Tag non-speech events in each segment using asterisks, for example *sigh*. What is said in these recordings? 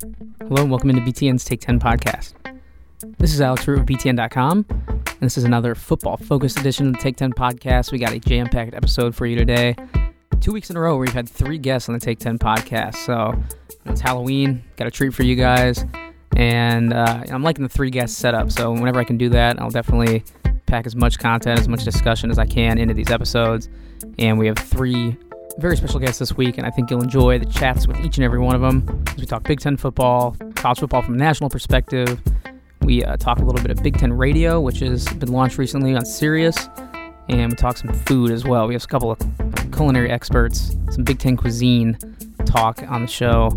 Hello and welcome into BTN's Take 10 podcast. This is Alex Roux of BTN.com, and this is another football focused edition of the Take 10 podcast. We got a jam packed episode for you today. Two weeks in a row, we've had three guests on the Take 10 podcast. So it's Halloween, got a treat for you guys, and uh, I'm liking the three guest setup. So whenever I can do that, I'll definitely pack as much content, as much discussion as I can into these episodes. And we have three very special guests this week, and I think you'll enjoy the chats with each and every one of them as we talk Big Ten football, college football from a national perspective. We uh, talk a little bit of Big Ten radio, which has been launched recently on Sirius, and we talk some food as well. We have a couple of culinary experts, some Big Ten cuisine talk on the show.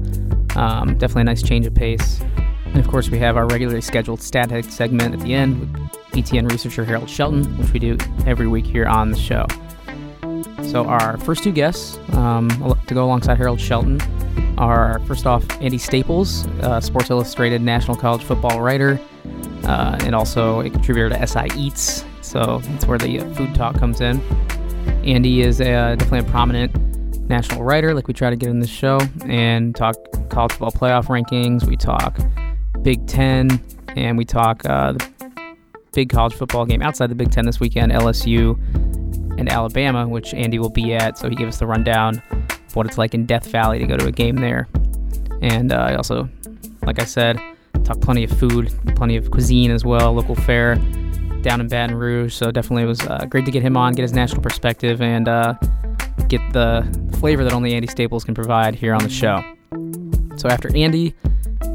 Um, definitely a nice change of pace. And of course, we have our regularly scheduled Stat Head segment at the end with BTN researcher Harold Shelton, which we do every week here on the show. So, our first two guests um, to go alongside Harold Shelton are first off Andy Staples, uh, Sports Illustrated national college football writer, uh, and also a contributor to SI Eats. So, that's where the food talk comes in. Andy is a, definitely a prominent national writer, like we try to get in this show, and talk college football playoff rankings. We talk Big Ten, and we talk uh, the big college football game outside the Big Ten this weekend, LSU and Alabama, which Andy will be at. So he gave us the rundown of what it's like in Death Valley to go to a game there. And uh, I also, like I said, talk plenty of food, plenty of cuisine as well, local fare down in Baton Rouge. So definitely it was uh, great to get him on, get his national perspective, and uh, get the flavor that only Andy Staples can provide here on the show. So after Andy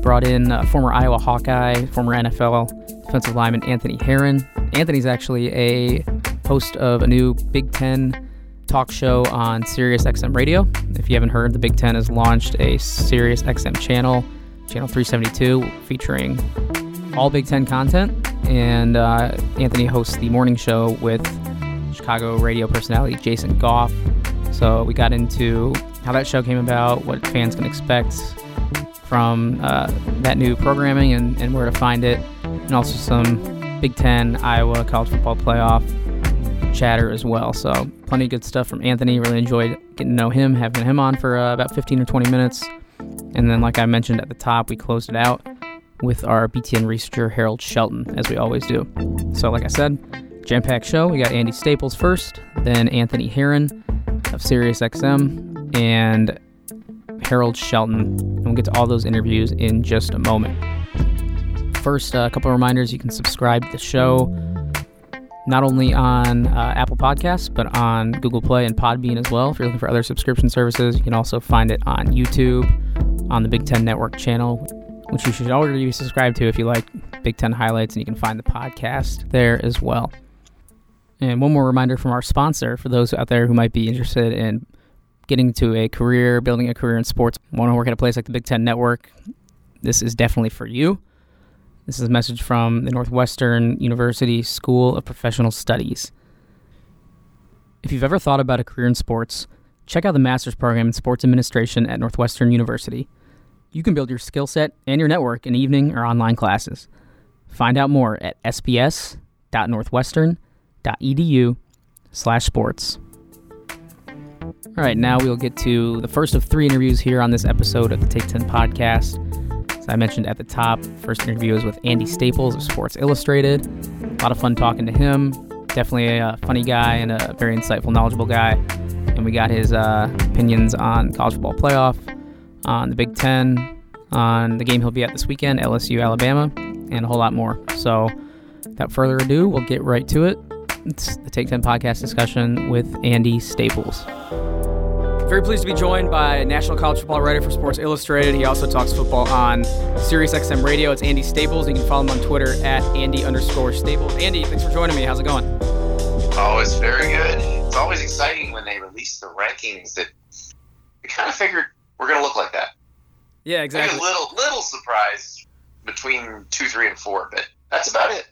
brought in uh, former Iowa Hawkeye, former NFL defensive lineman Anthony Herron. Anthony's actually a host of a new Big Ten talk show on Sirius XM Radio. If you haven't heard, the Big Ten has launched a Sirius XM channel, channel 372, featuring all Big Ten content. And uh, Anthony hosts the morning show with Chicago radio personality Jason Goff. So we got into how that show came about, what fans can expect from uh, that new programming, and, and where to find it, and also some Big Ten, Iowa college football playoff chatter as well. So plenty of good stuff from Anthony. Really enjoyed getting to know him, having him on for uh, about 15 or 20 minutes. And then, like I mentioned at the top, we closed it out with our BTN researcher Harold Shelton, as we always do. So, like I said, jam packed show. We got Andy Staples first, then Anthony Herron of SiriusXM, and Harold Shelton. And we'll get to all those interviews in just a moment. First, uh, a couple of reminders you can subscribe to the show not only on uh, Apple Podcasts, but on Google Play and Podbean as well. If you're looking for other subscription services, you can also find it on YouTube, on the Big Ten Network channel, which you should already be subscribed to if you like Big Ten highlights, and you can find the podcast there as well. And one more reminder from our sponsor for those out there who might be interested in getting to a career, building a career in sports, want to work at a place like the Big Ten Network, this is definitely for you. This is a message from the Northwestern University School of Professional Studies. If you've ever thought about a career in sports, check out the master's program in sports administration at Northwestern University. You can build your skill set and your network in evening or online classes. Find out more at sps.northwestern.edu/sports. All right, now we'll get to the first of three interviews here on this episode of the Take 10 podcast. As I mentioned at the top, first interview was with Andy Staples of Sports Illustrated. A lot of fun talking to him. Definitely a funny guy and a very insightful, knowledgeable guy. And we got his uh, opinions on college football playoff, on the Big Ten, on the game he'll be at this weekend, LSU, Alabama, and a whole lot more. So, without further ado, we'll get right to it. It's the Take 10 podcast discussion with Andy Staples. Very pleased to be joined by national college football writer for Sports Illustrated. He also talks football on SiriusXM Radio. It's Andy Staples. You can follow him on Twitter at Andy underscore Staples. Andy, thanks for joining me. How's it going? Oh, it's very good. It's always exciting when they release the rankings that we kind of figured we're going to look like that. Yeah, exactly. Maybe a little, little surprise between two, three, and four, but that's about it.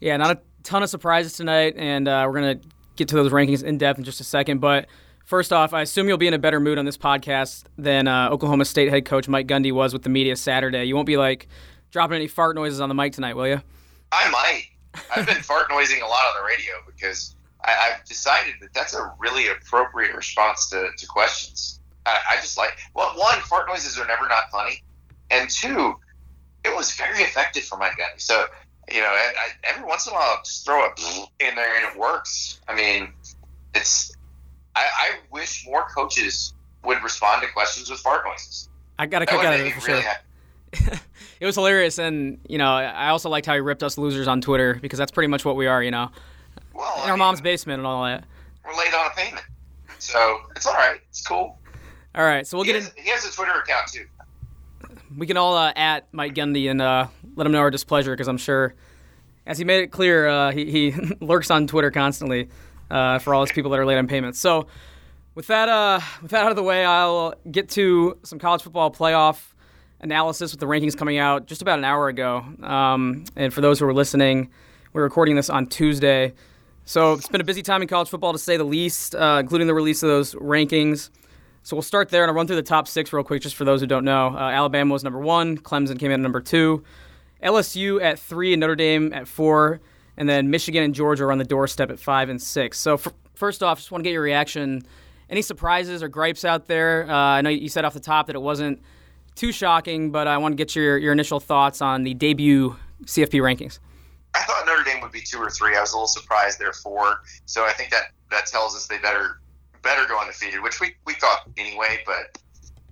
Yeah, not a ton of surprises tonight, and uh, we're going to get to those rankings in depth in just a second. But First off, I assume you'll be in a better mood on this podcast than uh, Oklahoma State head coach Mike Gundy was with the media Saturday. You won't be like dropping any fart noises on the mic tonight, will you? I might. I've been *laughs* fart noising a lot on the radio because I, have decided that that's a really appropriate response to, to questions. I, I, just like well, one fart noises are never not funny, and two, it was very effective for Mike Gundy. So you know, I, I, every once in a while, I'll just throw a *laughs* in there and it works. I mean, it's. I, I wish more coaches would respond to questions with fart noises. I got a kick out of it for really sure. *laughs* it was hilarious, and you know, I also liked how he ripped us losers on Twitter because that's pretty much what we are, you know, well, in I our mean, mom's basement and all that. We're late on a payment, so it's all right. It's cool. All right, so we'll he get has, in. He has a Twitter account too. We can all uh, at Mike Gundy and uh, let him know our displeasure because I'm sure, as he made it clear, uh, he, he *laughs* lurks on Twitter constantly uh, for all those people that are late on payments. So with that, uh, with that out of the way, I'll get to some college football playoff analysis with the rankings coming out just about an hour ago. Um, and for those who are listening, we're recording this on Tuesday. So it's been a busy time in college football to say the least, uh, including the release of those rankings. So we'll start there and I'll run through the top six real quick just for those who don't know. Uh, Alabama was number one, Clemson came in at number two, LSU at three, and Notre Dame at four, and then Michigan and Georgia are on the doorstep at five and six. So for, first off, just want to get your reaction. Any surprises or gripes out there? Uh, I know you said off the top that it wasn't too shocking, but I want to get your, your initial thoughts on the debut CFP rankings. I thought Notre Dame would be two or three. I was a little surprised they're four. So I think that that tells us they better better go undefeated, which we, we thought anyway. But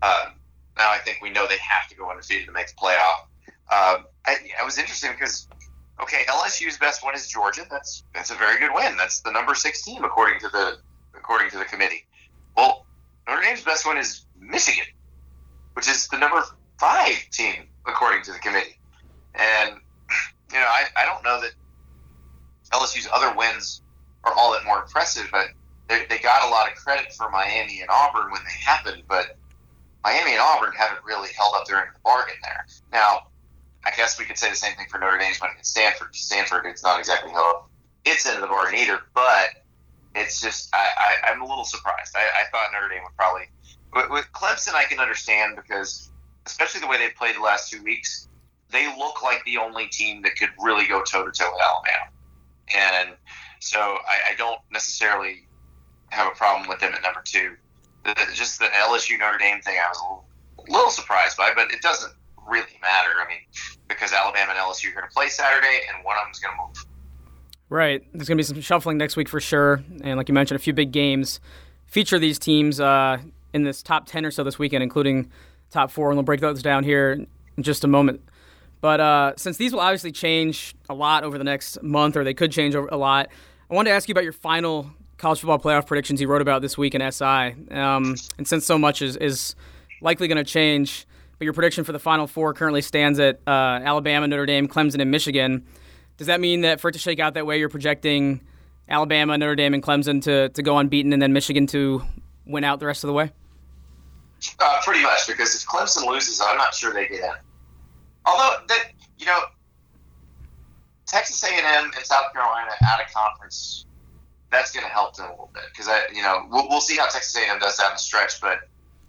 um, now I think we know they have to go undefeated to make the playoff. Um, I, I was interested because okay, LSU's best win is Georgia. That's that's a very good win. That's the number six team according to the according to the committee. Well, Notre Dame's best win is Michigan, which is the number five team according to the committee. And *clears throat* you know, I, I don't know that LSU's other wins are all that more impressive, but they, they got a lot of credit for Miami and Auburn when they happened, but Miami and Auburn haven't really held up their end of the bargain there. Now, I guess we could say the same thing for Notre Dame's winning at Stanford. Stanford, it's not exactly up its of the bargain either, but it's just I, I, am a little surprised. I, I thought Notre Dame would probably with, with Clemson. I can understand because especially the way they played the last two weeks, they look like the only team that could really go toe to toe with Alabama, and so I, I don't necessarily have a problem with them at number two. The, just the LSU Notre Dame thing, I was a little, a little surprised by, but it doesn't really matter. I mean, because Alabama and LSU are going to play Saturday, and one of them is going to move. Right. There's going to be some shuffling next week for sure. And like you mentioned, a few big games feature these teams uh, in this top 10 or so this weekend, including top four. And we'll break those down here in just a moment. But uh, since these will obviously change a lot over the next month, or they could change a lot, I wanted to ask you about your final college football playoff predictions you wrote about this week in SI. Um, and since so much is, is likely going to change, but your prediction for the Final Four currently stands at uh, Alabama, Notre Dame, Clemson, and Michigan. Does that mean that for it to shake out that way, you're projecting Alabama, Notre Dame, and Clemson to, to go unbeaten and then Michigan to win out the rest of the way? Uh, pretty much, because if Clemson loses, I'm not sure they get in. Although, that you know, Texas A&M and South Carolina out of conference that's going to help them a little bit because I, you know, we'll, we'll see how Texas A&M does down the stretch, but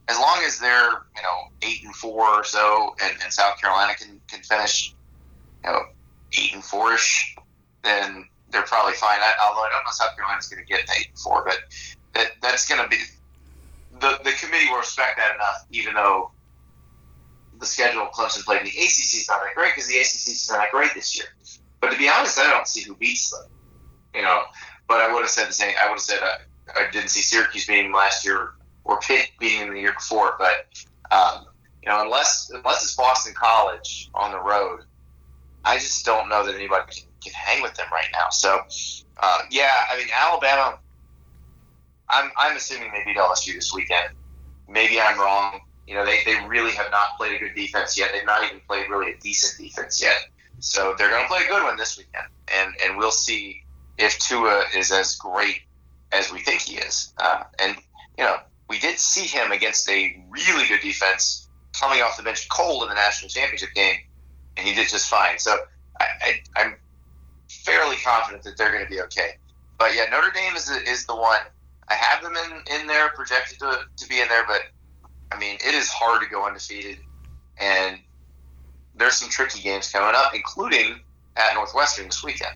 as long as they're you know eight and four or so, and, and South Carolina can can finish, you know, eight and four ish, then they're probably fine. I, although I don't know South Carolina's going to get eight and four, but that that's going to be the the committee will respect that enough, even though the schedule Clemson played in the ACC is not that great because the ACC is not that great this year. But to be honest, I don't see who beats them. You know, but I would have said the same. I would have said uh, I didn't see Syracuse beating last year or Pitt beating the year before. But um, you know, unless unless it's Boston College on the road, I just don't know that anybody can, can hang with them right now. So uh, yeah, I mean Alabama. I'm I'm assuming they beat LSU this weekend. Maybe I'm wrong. You know, they, they really have not played a good defense yet. They've not even played really a decent defense yet. So they're going to play a good one this weekend, and and we'll see if Tua is as great as we think he is. Uh, and, you know, we did see him against a really good defense coming off the bench cold in the national championship game, and he did just fine. So I, am fairly confident that they're going to be okay. But yeah, Notre Dame is the, is the one. I have them in, in there, projected to, to be in there, but I mean, it is hard to go undefeated. And there's some tricky games coming up, including at Northwestern this weekend.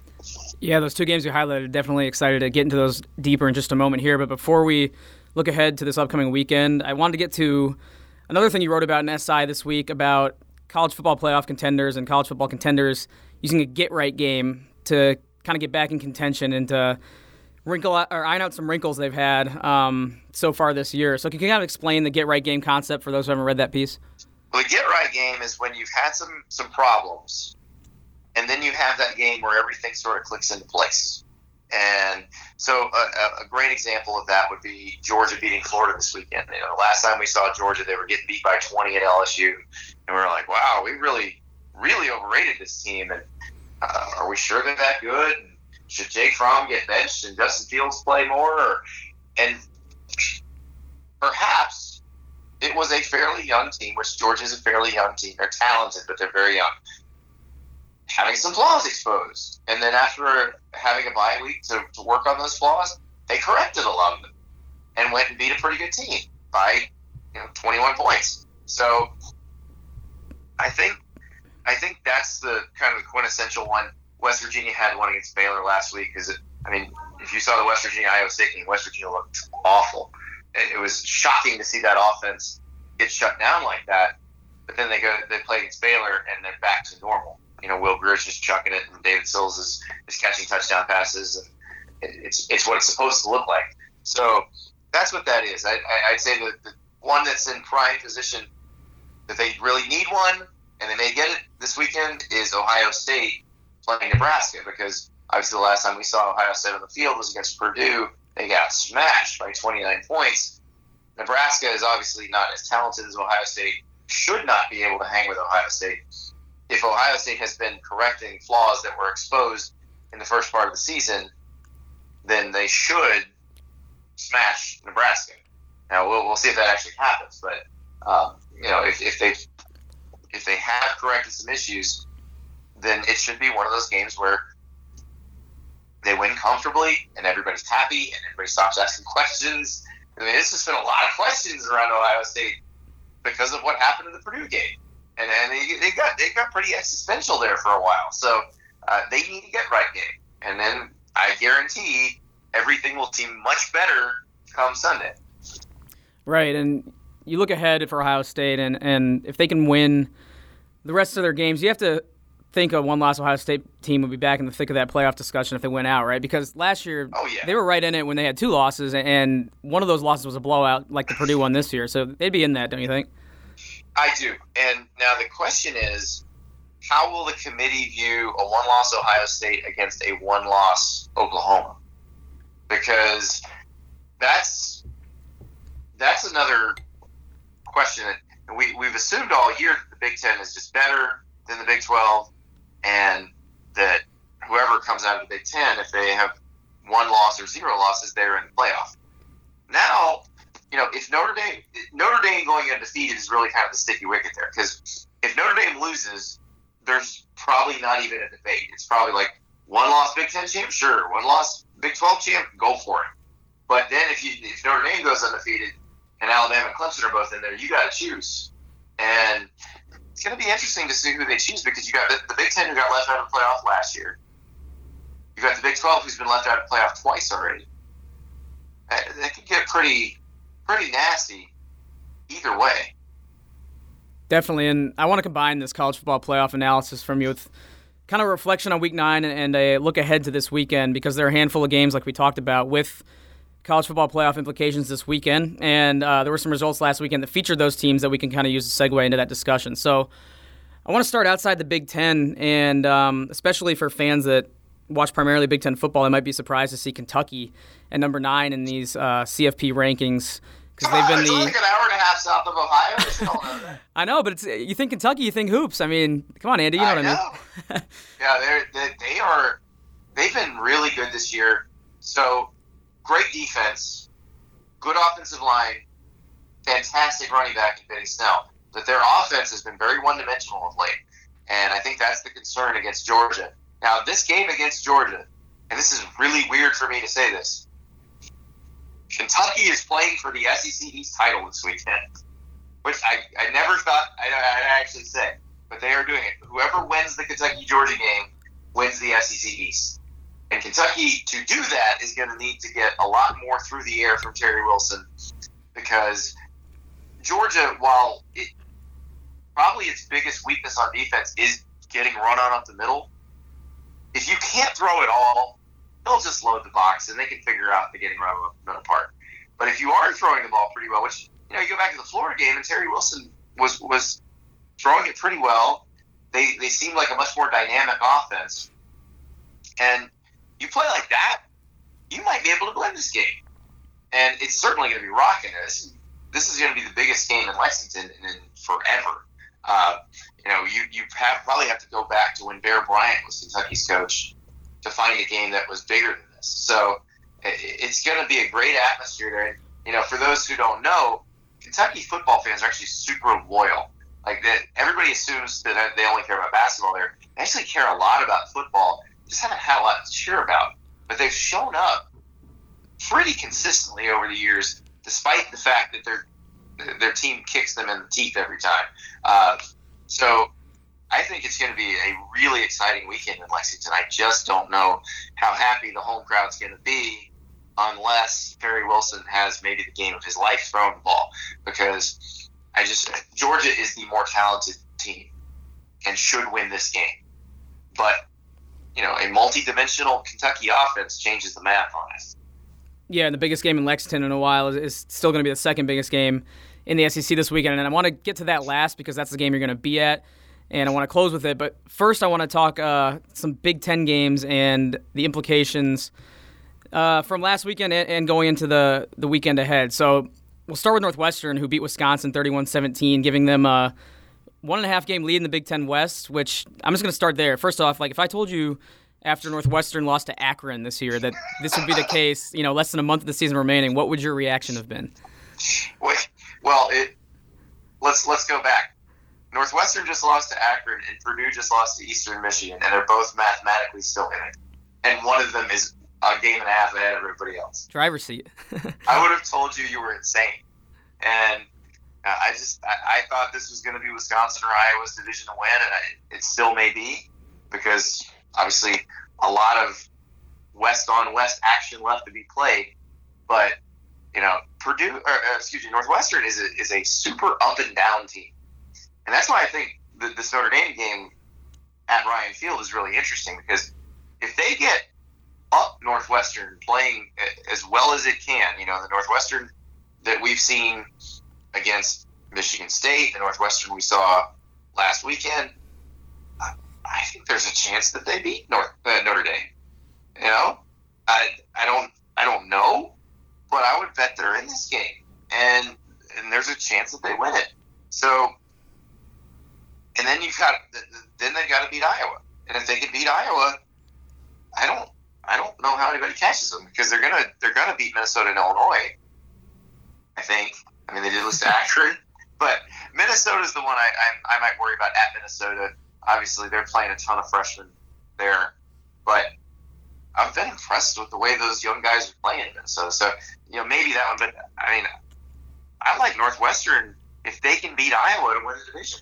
Yeah, those two games you highlighted, definitely excited to get into those deeper in just a moment here. But before we look ahead to this upcoming weekend, I wanted to get to another thing you wrote about in SI this week about college football playoff contenders and college football contenders using a get right game to kind of get back in contention and to wrinkle out, or iron out some wrinkles they've had um, so far this year. So, can you kind of explain the get right game concept for those who haven't read that piece? Well, the get right game is when you've had some some problems, and then you have that game where everything sort of clicks into place. And so, a, a great example of that would be Georgia beating Florida this weekend. You know, last time we saw Georgia, they were getting beat by 20 at LSU, and we were like, "Wow, we really, really overrated this team." And uh, are we sure they're that good? Should Jake Fromm get benched and Justin Fields play more? Or, and perhaps it was a fairly young team, which Georgia's a fairly young team. They're talented, but they're very young. Having some flaws exposed. And then after having a bye week to, to work on those flaws, they corrected a lot of them and went and beat a pretty good team by you know 21 points. So I think I think that's the kind of the quintessential one. West Virginia had one against Baylor last week. Because I mean, if you saw the West Virginia Iowa State game, West Virginia looked awful. It, it was shocking to see that offense get shut down like that. But then they go, they play against Baylor, and they're back to normal. You know, Will Grier's just chucking it, and David Sills is, is catching touchdown passes, and it, it's it's what it's supposed to look like. So that's what that is. I, I, I'd say that the one that's in prime position that they really need one and they may get it this weekend, is Ohio State playing Nebraska because obviously the last time we saw Ohio State on the field was against Purdue. They got smashed by 29 points. Nebraska is obviously not as talented as Ohio State, should not be able to hang with Ohio State. If Ohio State has been correcting flaws that were exposed in the first part of the season, then they should smash Nebraska. Now we'll, we'll see if that actually happens, but um, you know if, if they if they have corrected some issues, then it should be one of those games where they win comfortably and everybody's happy and everybody stops asking questions. I mean, it's just been a lot of questions around Ohio State because of what happened in the Purdue game, and and they, they got they got pretty existential there for a while. So uh, they need to get right game, and then I guarantee everything will seem much better come Sunday. Right, and you look ahead for Ohio State, and, and if they can win the rest of their games, you have to think a one loss Ohio State team would be back in the thick of that playoff discussion if they went out, right? Because last year oh, yeah. they were right in it when they had two losses, and one of those losses was a blowout like the Purdue one this year. So they'd be in that, don't you think? I do. And now the question is how will the committee view a one loss Ohio State against a one loss Oklahoma? Because that's that's another question. that We, we've assumed all year that the Big Ten is just better than the Big 12, and that whoever comes out of the Big Ten, if they have one loss or zero losses, they're in the playoff. Now, you know, if Notre Dame Notre Dame going undefeated is really kind of the sticky wicket there because if Notre Dame loses, there's probably not even a debate. It's probably like one loss Big Ten champ, sure. One loss Big Twelve champ, go for it. But then if you if Notre Dame goes undefeated, and Alabama and Clemson are both in there, you got to choose. And it's going to be interesting to see who they choose because you got the, the, Big Ten who got left out of the playoff last year. You got the Big Twelve who's been left out of the playoff twice already. Uh, that, that could get pretty, pretty nasty either way. Definitely, and I want to combine this college football playoff analysis from you with kind of a reflection on Week Nine and a look ahead to this weekend because there are a handful of games like we talked about with college football playoff implications this weekend, and uh, there were some results last weekend that featured those teams that we can kind of use to segue into that discussion. So I want to start outside the Big Ten, and um, especially for fans that watch primarily Big Ten football, they might be surprised to see Kentucky at number nine in these uh, CFP rankings because they've been the like an hour and a half south of Ohio. *laughs* I know, but it's you think Kentucky, you think hoops. I mean, come on, Andy, you know I what know. I mean? *laughs* yeah, they're, they they are they've been really good this year. So great defense, good offensive line, fantastic running back in Benny Snell. But their offense has been very one dimensional of late. And I think that's the concern against Georgia. Now, this game against Georgia, and this is really weird for me to say this, Kentucky is playing for the SEC East title this weekend, which I, I never thought I'd, I'd actually say. But they are doing it. Whoever wins the Kentucky Georgia game wins the SEC East. And Kentucky, to do that, is going to need to get a lot more through the air from Terry Wilson because Georgia, while it probably its biggest weakness on defense is getting run on up the middle. If you can't throw it all, they'll just load the box and they can figure out the getting the middle part. But if you are throwing the ball pretty well, which you know, you go back to the Florida game and Terry Wilson was was throwing it pretty well. They they seemed like a much more dynamic offense. And you play like that, you might be able to win this game. And it's certainly going to be rocking this. This is going to be the biggest game in Lexington in, in forever. Uh, you know, you, you have, probably have to go back to when Bear Bryant was Kentucky's coach to find a game that was bigger than this. So it, it's going to be a great atmosphere there. And, you know, for those who don't know, Kentucky football fans are actually super loyal. Like that, everybody assumes that they only care about basketball. There, they actually care a lot about football. Just haven't had a lot to cheer about, but they've shown up pretty consistently over the years, despite the fact that their their team kicks them in the teeth every time. Uh, so I think it's going to be a really exciting weekend in Lexington. I just don't know how happy the home crowd's going to be unless Terry Wilson has maybe the game of his life throwing the ball because I just Georgia is the more talented team and should win this game. But you know, a multi-dimensional Kentucky offense changes the math on us. Yeah, and the biggest game in Lexington in a while is, is still going to be the second biggest game in the SEC this weekend, and I want to get to that last because that's the game you're going to be at, and I want to close with it. But first, I want to talk uh, some Big Ten games and the implications uh, from last weekend and going into the the weekend ahead. So we'll start with Northwestern, who beat Wisconsin 31-17, giving them a one and a half game lead in the Big Ten West. Which I'm just going to start there. First off, like if I told you after Northwestern lost to Akron this year that this would be the case, you know, less than a month of the season remaining, what would your reaction have been? Well, it let's let's go back. Northwestern just lost to Akron, and Purdue just lost to Eastern Michigan, and they're both mathematically still in it. And one of them is a game and a half ahead of everybody else. Driver's seat. *laughs* I would have told you you were insane. And uh, I just I, I, thought this was going to be Wisconsin or Iowa's division to win, and I, it still may be because obviously a lot of West on West action left to be played. But Purdue or uh, excuse me, Northwestern is a, is a super up and down team, and that's why I think the, this Notre Dame game at Ryan Field is really interesting because if they get up Northwestern playing as well as it can. You know, the Northwestern that we've seen against Michigan State, the Northwestern we saw last weekend. I think there's a chance that they beat North uh, Notre Dame. You know, I I don't I don't know, but I would bet they're in this game, and and there's a chance that they win it. So, and then you've got then they've got to beat Iowa, and if they can beat Iowa, I don't I don't know how anybody catches them because they're gonna they're gonna beat Minnesota and Illinois. I think. I mean, they did lose to *laughs* Akron, but Minnesota is the one I, I I might worry about at Minnesota. Obviously, they're playing a ton of freshmen there, but I've been impressed with the way those young guys are playing in Minnesota. So you know maybe that one, but I mean, I like Northwestern if they can beat Iowa to win the division.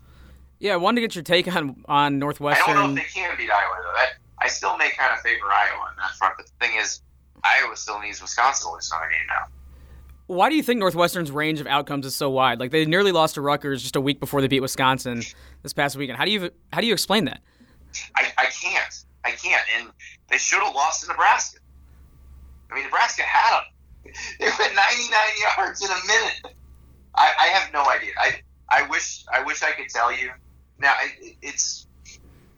Yeah, I wanted to get your take on on Northwestern. I don't know if they can beat Iowa though. That I still may kind of favor Iowa on that front. But the thing is, Iowa still needs Wisconsin to lose a game now. Why do you think Northwestern's range of outcomes is so wide? Like they nearly lost to Rutgers just a week before they beat Wisconsin this past weekend. How do you how do you explain that? I, I can't. I can't. And they should have lost to Nebraska. I mean, Nebraska had them. *laughs* They went 99 yards in a minute. I, I have no idea. I I wish I wish I could tell you. Now it, it's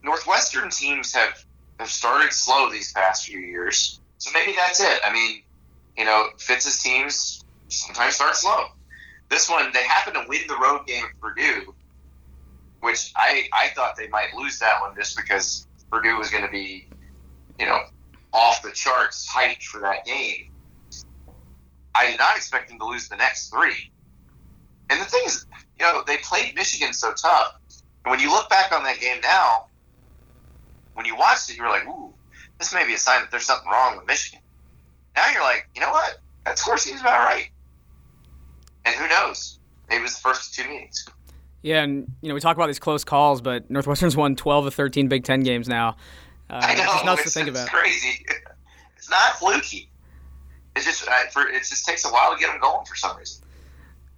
Northwestern teams have have started slow these past few years. So maybe that's it. I mean, you know, Fitz's teams sometimes start slow. This one, they happen to win the road game at Purdue, which I, I thought they might lose that one just because Purdue was going to be, you know, off the charts hyped for that game. I did not expect them to lose the next three. And the thing is, you know, they played Michigan so tough. And when you look back on that game now, when you watched it, you were like, ooh, this may be a sign that there's something wrong with Michigan. Now you're like, you know what? That score seems about right. And who knows? Maybe it was the first two meetings. Yeah, and you know we talk about these close calls, but Northwestern's won 12 of 13 Big Ten games now. Uh, I know. It's nuts to think about. Crazy. It's not fluky. It's just uh, for, it just takes a while to get them going for some reason.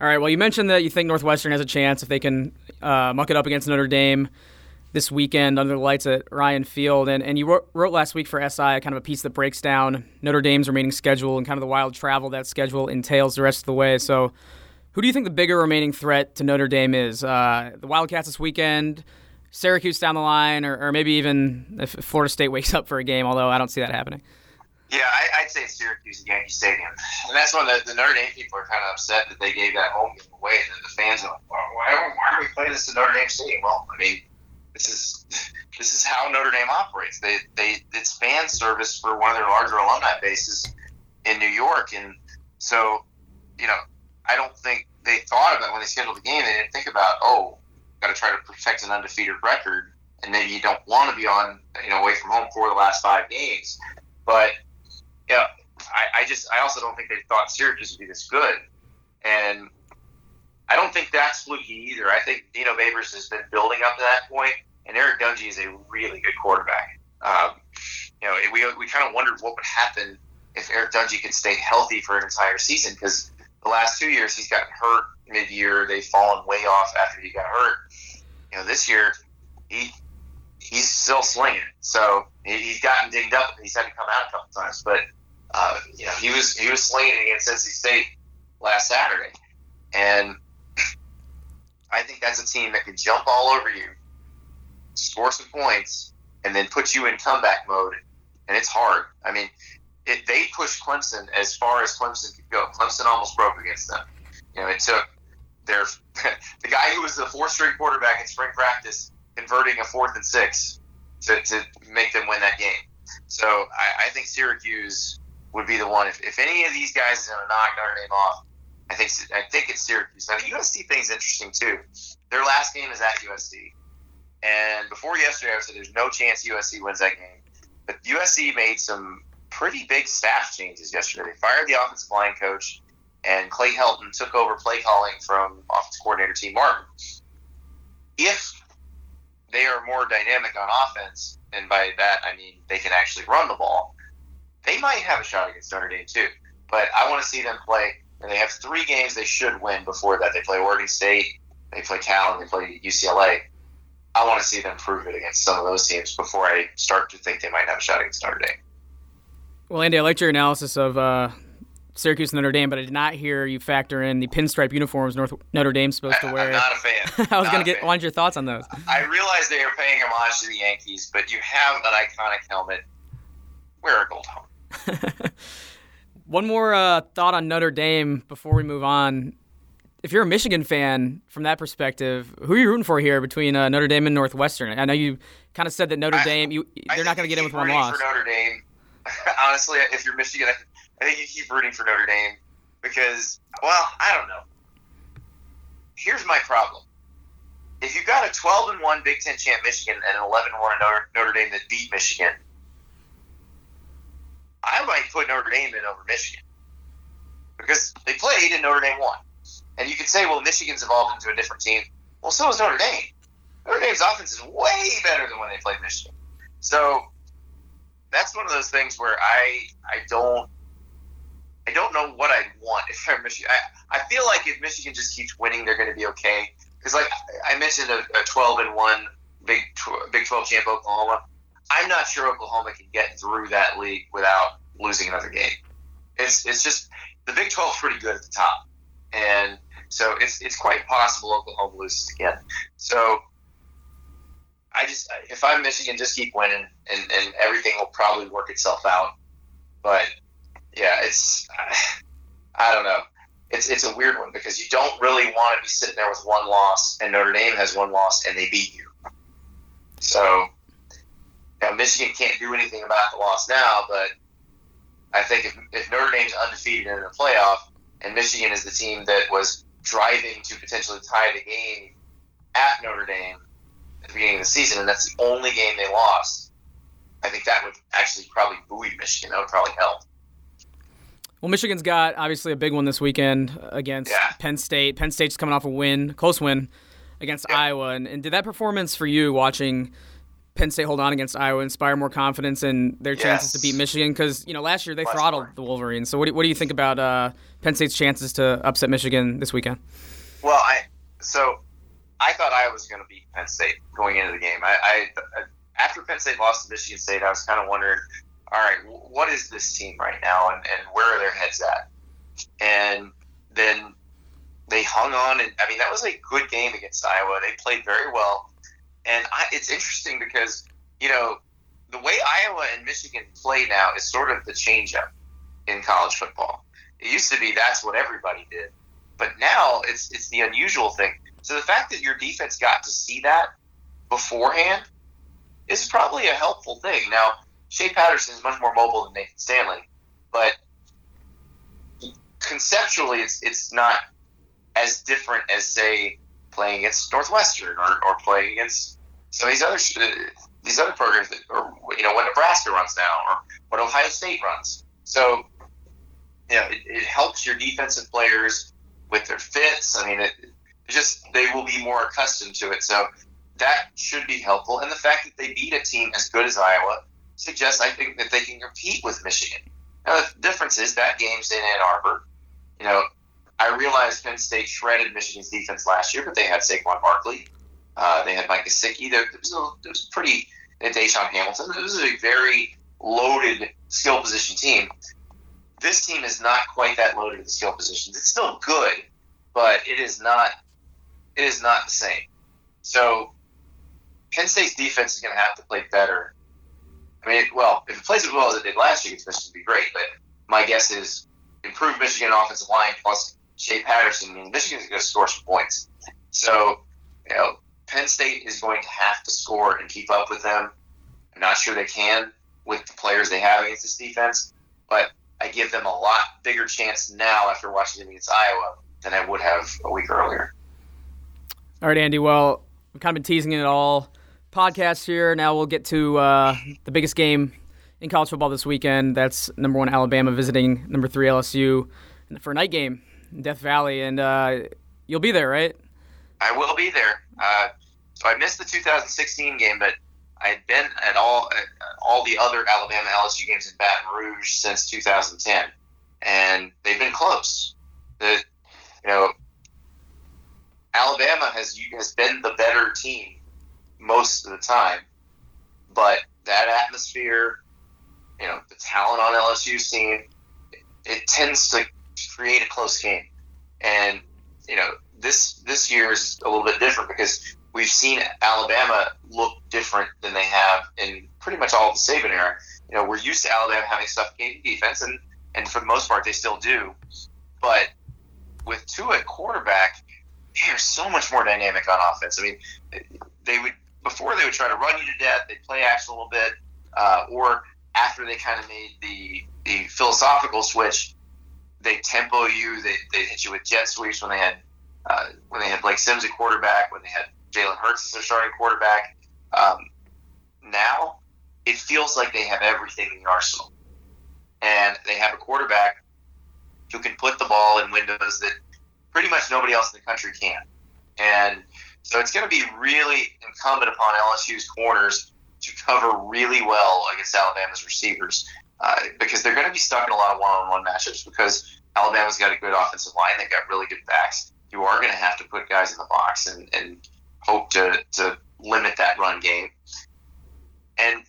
All right. Well, you mentioned that you think Northwestern has a chance if they can uh, muck it up against Notre Dame this weekend under the lights at Ryan Field. And, and you wrote, wrote last week for SI kind of a piece that breaks down Notre Dame's remaining schedule and kind of the wild travel that schedule entails the rest of the way. So, who do you think the bigger remaining threat to Notre Dame is? Uh, the Wildcats this weekend, Syracuse down the line, or, or, maybe even if Florida State wakes up for a game, although I don't see that happening. Yeah, I, would say Syracuse at Yankee Stadium. And that's when the, the Notre Dame people are kind of upset that they gave that home game away. And the fans are like, why, why are we playing this at Notre Dame Stadium? Well, I mean, this is *laughs* this is how Notre Dame operates. They they it's fan service for one of their larger alumni bases in New York, and so you know I don't think they thought about when they scheduled the game. They didn't think about oh, got to try to protect an undefeated record, and maybe you don't want to be on you know away from home for the last five games. But yeah, I, I just I also don't think they thought Syracuse would be this good, and I don't think that's fluky either. I think Dino Babers has been building up to that point, and Eric Dungey is a really good quarterback. Um, you know, we, we kind of wondered what would happen if Eric Dungey could stay healthy for an entire season because the last two years he's gotten hurt mid-year. They've fallen way off after he got hurt. You know, this year he he's still slinging. So he's gotten dinged up. He's had to come out a couple times, but uh, you know he was he was slinging against NC State last Saturday, and I think that's a team that can jump all over you, score some points, and then put you in comeback mode. And it's hard. I mean, it, they pushed Clemson as far as Clemson could go. Clemson almost broke against them. You know, it took their *laughs* the guy who was the fourth string quarterback in spring practice converting a fourth and six to, to make them win that game. So I, I think Syracuse would be the one. If, if any of these guys is going to knock Notre Dame off, I think I think it's Syracuse. Now the USC thing's interesting too. Their last game is at USC, and before yesterday, I said there's no chance USC wins that game. But USC made some pretty big staff changes yesterday. They fired the offensive line coach, and Clay Helton took over play calling from offensive coordinator Tee Martin. If they are more dynamic on offense, and by that I mean they can actually run the ball, they might have a shot against Notre Dame too. But I want to see them play and they have three games they should win before that. They play Oregon State, they play Cal, and they play UCLA. I want to see them prove it against some of those teams before I start to think they might have a shot against Notre Dame. Well, Andy, I liked your analysis of uh, Syracuse and Notre Dame, but I did not hear you factor in the pinstripe uniforms North Notre Dame's supposed to wear. I'm not a fan. *laughs* I was going to get. Want your thoughts on those? I realize they are paying homage to the Yankees, but you have an iconic helmet. Wear a gold helmet. *laughs* One more uh, thought on Notre Dame before we move on. If you're a Michigan fan, from that perspective, who are you rooting for here between uh, Notre Dame and Northwestern? I know you kind of said that Notre I, Dame, you, they're not going to get in with one loss. For Notre Dame, *laughs* honestly, if you're Michigan, I think you keep rooting for Notre Dame because, well, I don't know. Here's my problem: if you've got a 12 and one Big Ten champ Michigan and an 11 and one Notre, Notre Dame that beat Michigan, I might put Notre Dame in over Michigan because they played and Notre Dame won. And you could say, well, Michigan's evolved into a different team. Well, so is Notre Dame. Notre Dame's offense is way better than when they played Michigan. So that's one of those things where I I don't I don't know what I'd want *laughs* if I'm Michigan. I, I feel like if Michigan just keeps winning, they're going to be okay. Because like I mentioned, a, a 12 and one Big Big 12 champ Oklahoma. I'm not sure Oklahoma can get through that league without losing another game. It's it's just the Big 12 is pretty good at the top, and so it's it's quite possible Oklahoma loses again. So I just if I'm Michigan, just keep winning, and and everything will probably work itself out. But yeah, it's I don't know. It's it's a weird one because you don't really want to be sitting there with one loss, and Notre Dame has one loss, and they beat you. So now, Michigan can't do anything about the loss now, but I think if, if Notre Dame's undefeated in the playoff and Michigan is the team that was driving to potentially tie the game at Notre Dame at the beginning of the season, and that's the only game they lost, I think that would actually probably buoy Michigan. That would probably help. Well, Michigan's got obviously a big one this weekend against yeah. Penn State. Penn State's coming off a win, close win against yeah. Iowa. And, and did that performance for you watching – Penn State hold on against Iowa, inspire more confidence in their chances yes. to beat Michigan? Because you know last year they Much throttled more. the Wolverines. So what do, what do you think about uh, Penn State's chances to upset Michigan this weekend? Well, I so I thought Iowa was going to beat Penn State going into the game. I, I after Penn State lost to Michigan State, I was kind of wondering, all right, what is this team right now, and, and where are their heads at? And then they hung on, and I mean that was a good game against Iowa. They played very well, and I, it's interesting because you know the way Iowa and Michigan play now is sort of the changeup in college football. It used to be that's what everybody did, but now it's it's the unusual thing. So the fact that your defense got to see that beforehand is probably a helpful thing. Now, Shea Patterson is much more mobile than Nathan Stanley, but conceptually, it's it's not as different as say playing against Northwestern or, or playing against some of these other uh, these other programs that, or you know what Nebraska runs now or what Ohio State runs. So you know it, it helps your defensive players with their fits. I mean, it, it just they will be more accustomed to it. So that should be helpful. And the fact that they beat a team as good as Iowa suggests, I think, that they can compete with Michigan. Now, the difference is that game's in Ann Arbor. You know, I realized Penn State shredded Michigan's defense last year, but they had Saquon Barkley. Uh, they had Mike Gesicki. There, it, was a, was pretty. And DaeSean Hamilton. It was a very loaded skill position team. This team is not quite that loaded in skill positions. It's still good, but it is not. It is not the same. So Penn State's defense is going to have to play better. I mean, well, if it plays as well as it did last year against Michigan, would be great. But my guess is improved Michigan offensive line plus Shea Patterson means Michigan's going to score some points. So, you know, Penn State is going to have to score and keep up with them. I'm not sure they can with the players they have against this defense, but I give them a lot bigger chance now after watching them against Iowa than I would have a week earlier. All right, Andy. Well, we've kind of been teasing it all podcast here. Now we'll get to uh, the biggest game in college football this weekend. That's number one Alabama visiting number three LSU for a night game in Death Valley, and uh, you'll be there, right? I will be there. Uh, so I missed the 2016 game, but I had been at all at all the other Alabama LSU games in Baton Rouge since 2010, and they've been close. The you know Alabama has has been the better team most of the time. But that atmosphere, you know, the talent on LSU scene, it tends to create a close game. And you know, this this year is a little bit different because we've seen Alabama look different than they have in pretty much all the Saban era. You know, we're used to Alabama having stuff suffocating defense, and and for the most part, they still do. But with Tua at quarterback, they're so much more dynamic on offense. I mean, they would before they would try to run you to death. They'd play action a little bit, uh, or after they kind of made the the philosophical switch, they tempo you. They they hit you with jet sweeps when they had uh, when they had Blake Sims at quarterback, when they had Jalen Hurts as their starting quarterback. Um, now it feels like they have everything in the arsenal, and they have a quarterback who can put the ball in windows that pretty much nobody else in the country can. And so it's going to be really incumbent upon LSU's corners to cover really well against Alabama's receivers uh, because they're going to be stuck in a lot of one-on-one matchups because Alabama's got a good offensive line. They've got really good backs. You are going to have to put guys in the box and, and hope to, to limit that run game. And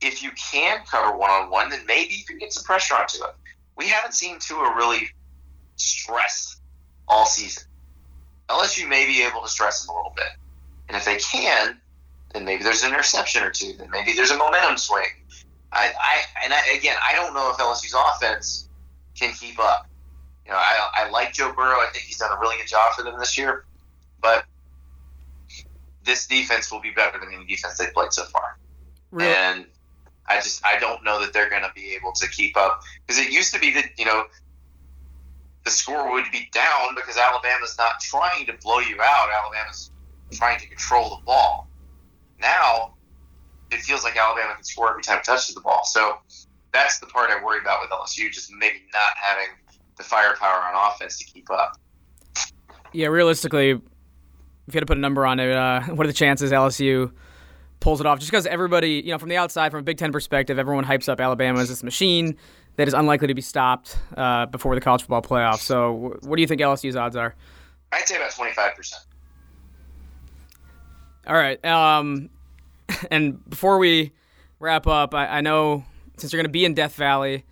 if you can cover one-on-one, then maybe you can get some pressure onto it. We haven't seen Tua really stressed all season. LSU may be able to stress them a little bit. And if they can, then maybe there's an interception or two. Then maybe there's a momentum swing. I, I and I, again, I don't know if LSU's offense can keep up. You know, I, I like Joe Burrow. I think he's done a really good job for them this year. But this defense will be better than any defense they've played so far. Really? And I just I don't know that they're going to be able to keep up because it used to be that you know the score would be down because Alabama's not trying to blow you out. Alabama's trying to control the ball. Now, it feels like Alabama can score every time it touches the ball. So that's the part I worry about with LSU, just maybe not having the firepower on offense to keep up. Yeah, realistically, if you had to put a number on it, uh, *laughs* what are the chances LSU pulls it off. Just because everybody, you know, from the outside, from a Big Ten perspective, everyone hypes up Alabama as this machine that is unlikely to be stopped uh, before the college football playoff. So, what do you think LSU's odds are? I'd say about twenty five percent. All right. Um, *laughs* and before we wrap up, I, I know since you're going to be in Death Valley,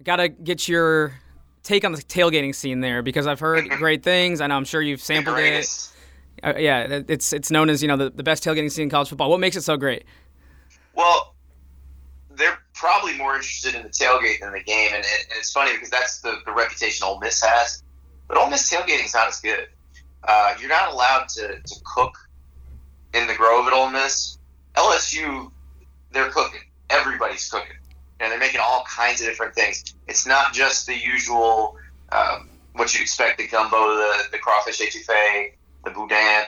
I got to get your take on the tailgating scene there because I've heard great things. I know I'm sure you've sampled it. Uh, yeah, it's it's known as you know the, the best tailgating scene in college football. What makes it so great? Well, they're probably more interested in the tailgate than the game, and, it, and it's funny because that's the, the reputation Ole Miss has. But Ole Miss tailgating's not as good. Uh, you're not allowed to, to cook in the Grove at Ole Miss. LSU, they're cooking. Everybody's cooking, and they're making all kinds of different things. It's not just the usual um, what you'd expect: the gumbo, the, the crawfish etouffee, the boudin.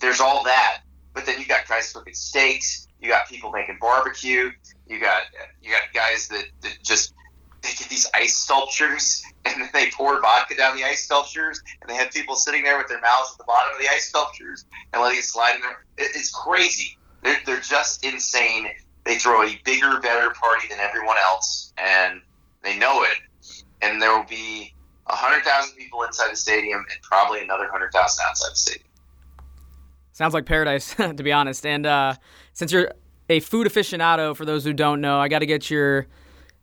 There's all that, but then you've got guys cooking steaks. You got people making barbecue. You got you got guys that, that just they get these ice sculptures *laughs* and then they pour vodka down the ice sculptures and they have people sitting there with their mouths at the bottom of the ice sculptures and letting it slide in there. It, it's crazy. They're, they're just insane. They throw a bigger, better party than everyone else, and they know it. And there will be 100,000 people inside the stadium and probably another 100,000 outside the stadium. Sounds like paradise, *laughs* to be honest. And uh, since you're a food aficionado, for those who don't know, I got to get your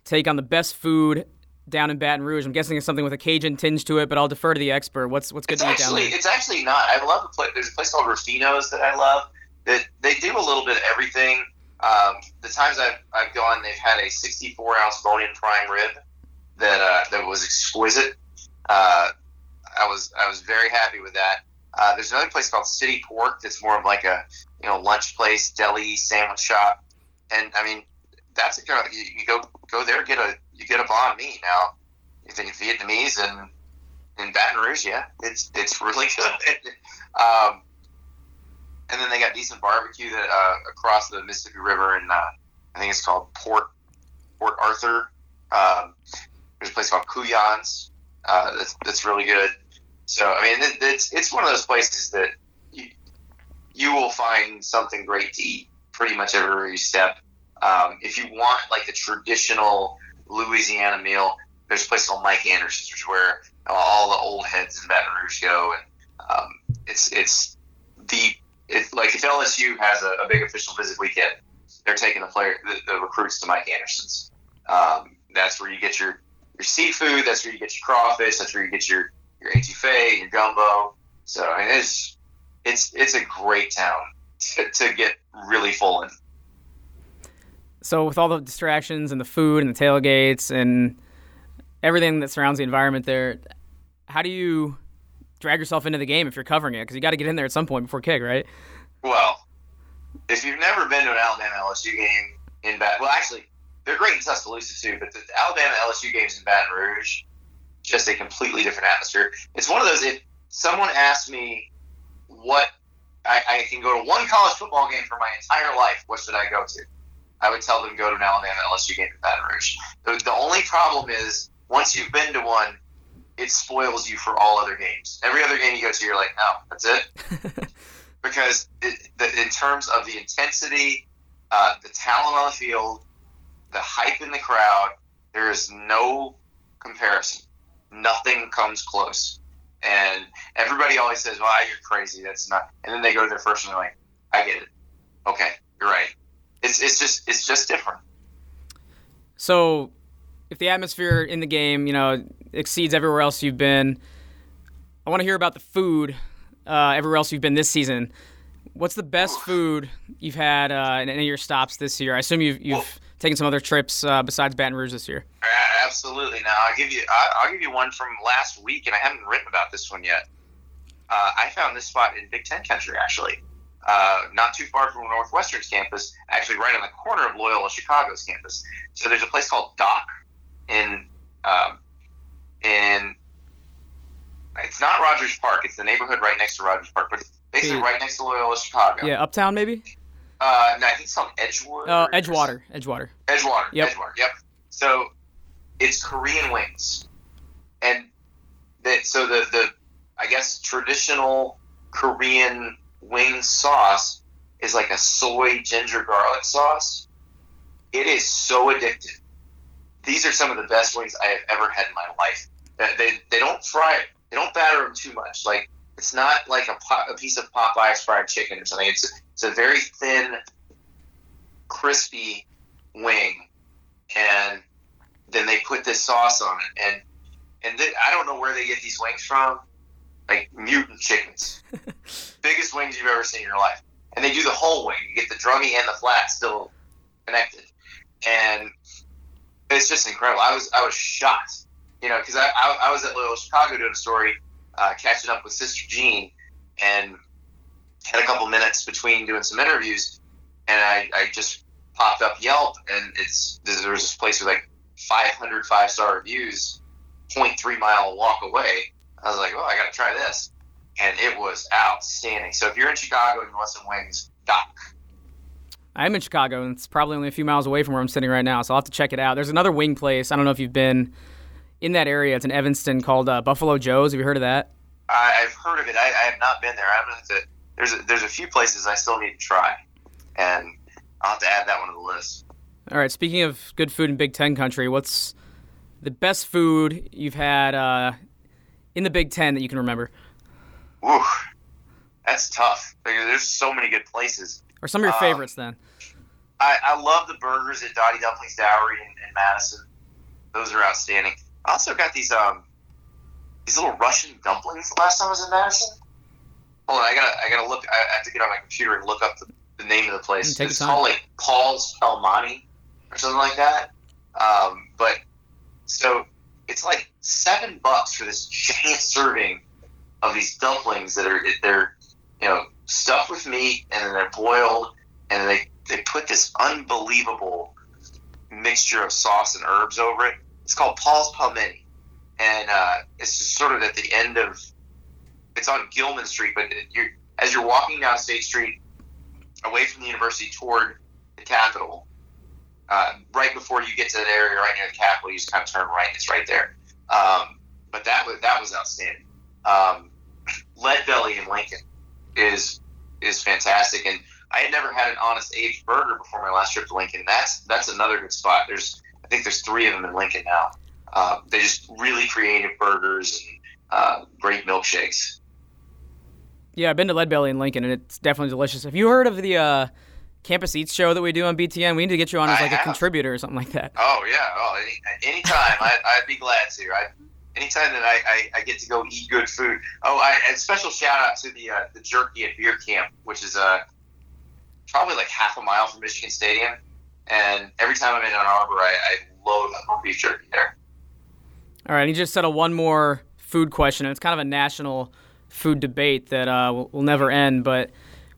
take on the best food down in Baton Rouge. I'm guessing it's something with a Cajun tinge to it, but I'll defer to the expert. What's what's good it's to actually, eat down there? It's actually not. I love the place. There's a place called Ruffino's that I love. That they do a little bit of everything. Um, the times I've, I've gone, they've had a 64 ounce bone-in prime rib that uh, that was exquisite. Uh, I was I was very happy with that. Uh, there's another place called City Pork that's more of like a you know lunch place, deli, sandwich shop, and I mean that's a you, you go go there get a you get a banh mi now. If think Vietnamese and in Baton Rouge, yeah, it's it's really *laughs* good. um, and then they got decent barbecue that uh, across the Mississippi River, and uh, I think it's called Port Port Arthur. Um, there's a place called Cou-Yon's uh, that's that's really good. So I mean, it, it's it's one of those places that you you will find something great to eat pretty much everywhere you step. Um, if you want like the traditional Louisiana meal, there's a place called Mike Anderson's, which is where all the old heads in Baton Rouge go, and um, it's it's the it's like if LSU has a, a, big official visit weekend, they're taking the player the, the recruits to Mike Anderson's. Um, that's where you get your your seafood. That's where you get your crawfish. That's where you get your your etouffee, your gumbo. So I mean, it's it's it's a great town to, to get really full in. So with all the distractions and the food and the tailgates and everything that surrounds the environment there, how do you drag yourself into the game if you're covering it? Because you got to get in there at some point before kick, right? Well, if you've never been to an Alabama LSU game in Baton, well, actually, they're great in Tuscaloosa too, but the Alabama LSU games in Baton Rouge, just a completely different atmosphere. It's one of those. If someone asked me what I, I can go to one college football game for my entire life, what should I go to? I would tell them go to an Alabama LSU game in Baton Rouge. The, the only problem is once you've been to one, it spoils you for all other games. Every other game you go to, you're like, no, that's it. *laughs* because it, the, in terms of the intensity, uh, the talent on the field, the hype in the crowd, there is no comparison. Nothing comes close. And everybody always says, well, you're crazy. That's not. And then they go to their first and they're like, I get it. Okay, you're right. It's, it's just it's just different. So, if the atmosphere in the game, you know, exceeds everywhere else you've been, I want to hear about the food uh, everywhere else you've been this season. What's the best food you've had uh, in any of your stops this year? I assume you've, you've taken some other trips uh, besides Baton Rouge this year. Absolutely. Now I'll give you I'll give you one from last week, and I haven't written about this one yet. Uh, I found this spot in Big Ten country actually uh, not too far from Northwestern's campus, actually right on the corner of Loyola Chicago's campus. So there's a place called Dak in um, in it's not Rogers Park. It's the neighborhood right next to Rogers Park, but it's basically right next to Loyola Chicago. Yeah, Uptown maybe. Uh, no, I think it's called Edgewood. Oh, Edgewater. Edgewater. Edgewater. Yep. Edgewater. Yep. So it's Korean wings, and that so the the I guess traditional Korean wing sauce is like a soy ginger garlic sauce. It is so addictive. These are some of the best wings I have ever had in my life. They, they don't fry it. They don't batter them too much. Like it's not like a, pot, a piece of Popeye's fried chicken or something. It's it's a very thin, crispy wing, and then they put this sauce on it. And and th- I don't know where they get these wings from, like mutant chickens, *laughs* biggest wings you've ever seen in your life. And they do the whole wing. You get the drummy and the flat still connected, and it's just incredible. I was I was shocked, you know, because I, I, I was at Loyola Chicago doing a story, uh, catching up with Sister Jean, and had a couple minutes between doing some interviews, and I, I just popped up Yelp, and it's there was this place with like 500 five star reviews, 0.3 mile walk away. I was like, oh, I got to try this, and it was outstanding. So if you're in Chicago and you want some wings, Dak. I'm in Chicago, and it's probably only a few miles away from where I'm sitting right now, so I'll have to check it out. There's another wing place. I don't know if you've been in that area. It's in Evanston called uh, Buffalo Joe's. Have you heard of that? I, have heard of it. I, I, have not been there. I'm gonna to, there's a, there's a few places I still need to try, and I'll have to add that one to the list. All right. Speaking of good food in Big Ten country, what's the best food you've had uh, in the Big Ten that you can remember? Ooh, that's tough. There's so many good places. Or some of your um, favorites then. I, I love the burgers at Dotty Dumpling's Dowry in, in Madison. Those are outstanding. I also got these um these little Russian dumplings the last time I was in Madison. Hold on, I gotta I gotta look. I have to get on my computer and look up the, the name of the place. Take it's called like Paul's Pel'meni or something like that. Um, but so it's like seven bucks for this giant *laughs* serving of these dumplings that are they're you know stuffed with meat and then they're boiled and they they put this unbelievable mixture of sauce and herbs over it. It's called Paul's Pel'meni, and uh, it's just sort of at the end of. It's on Gilman Street, but you're, as you're walking down State Street, away from the university toward the Capitol, uh, right before you get to that area, right near the Capitol, you just kind of turn right. It's right there. Um, but that was that was outstanding. Um, Lead Belly in Lincoln is is fantastic, and I had never had an honest aged burger before my last trip to Lincoln. That's that's another good spot. There's I think there's three of them in Lincoln now. Uh, they just really creative burgers and uh, great milkshakes. Yeah, I've been to Lead Belly in Lincoln, and it's definitely delicious. Have you heard of the uh, Campus Eats show that we do on BTN? We need to get you on as like a contributor or something like that. Oh yeah, oh any, anytime. I, would be glad to. I, anytime that I, I, I, get to go eat good food. Oh, I, and special shout out to the uh, the jerky at Biercamp, which is uh, probably like half a mile from Michigan Stadium. And every time I'm in Ann Arbor, I, I load up on beef jerky there. All right, he just settled one more food question. It's kind of a national food debate that uh, will, will never end. But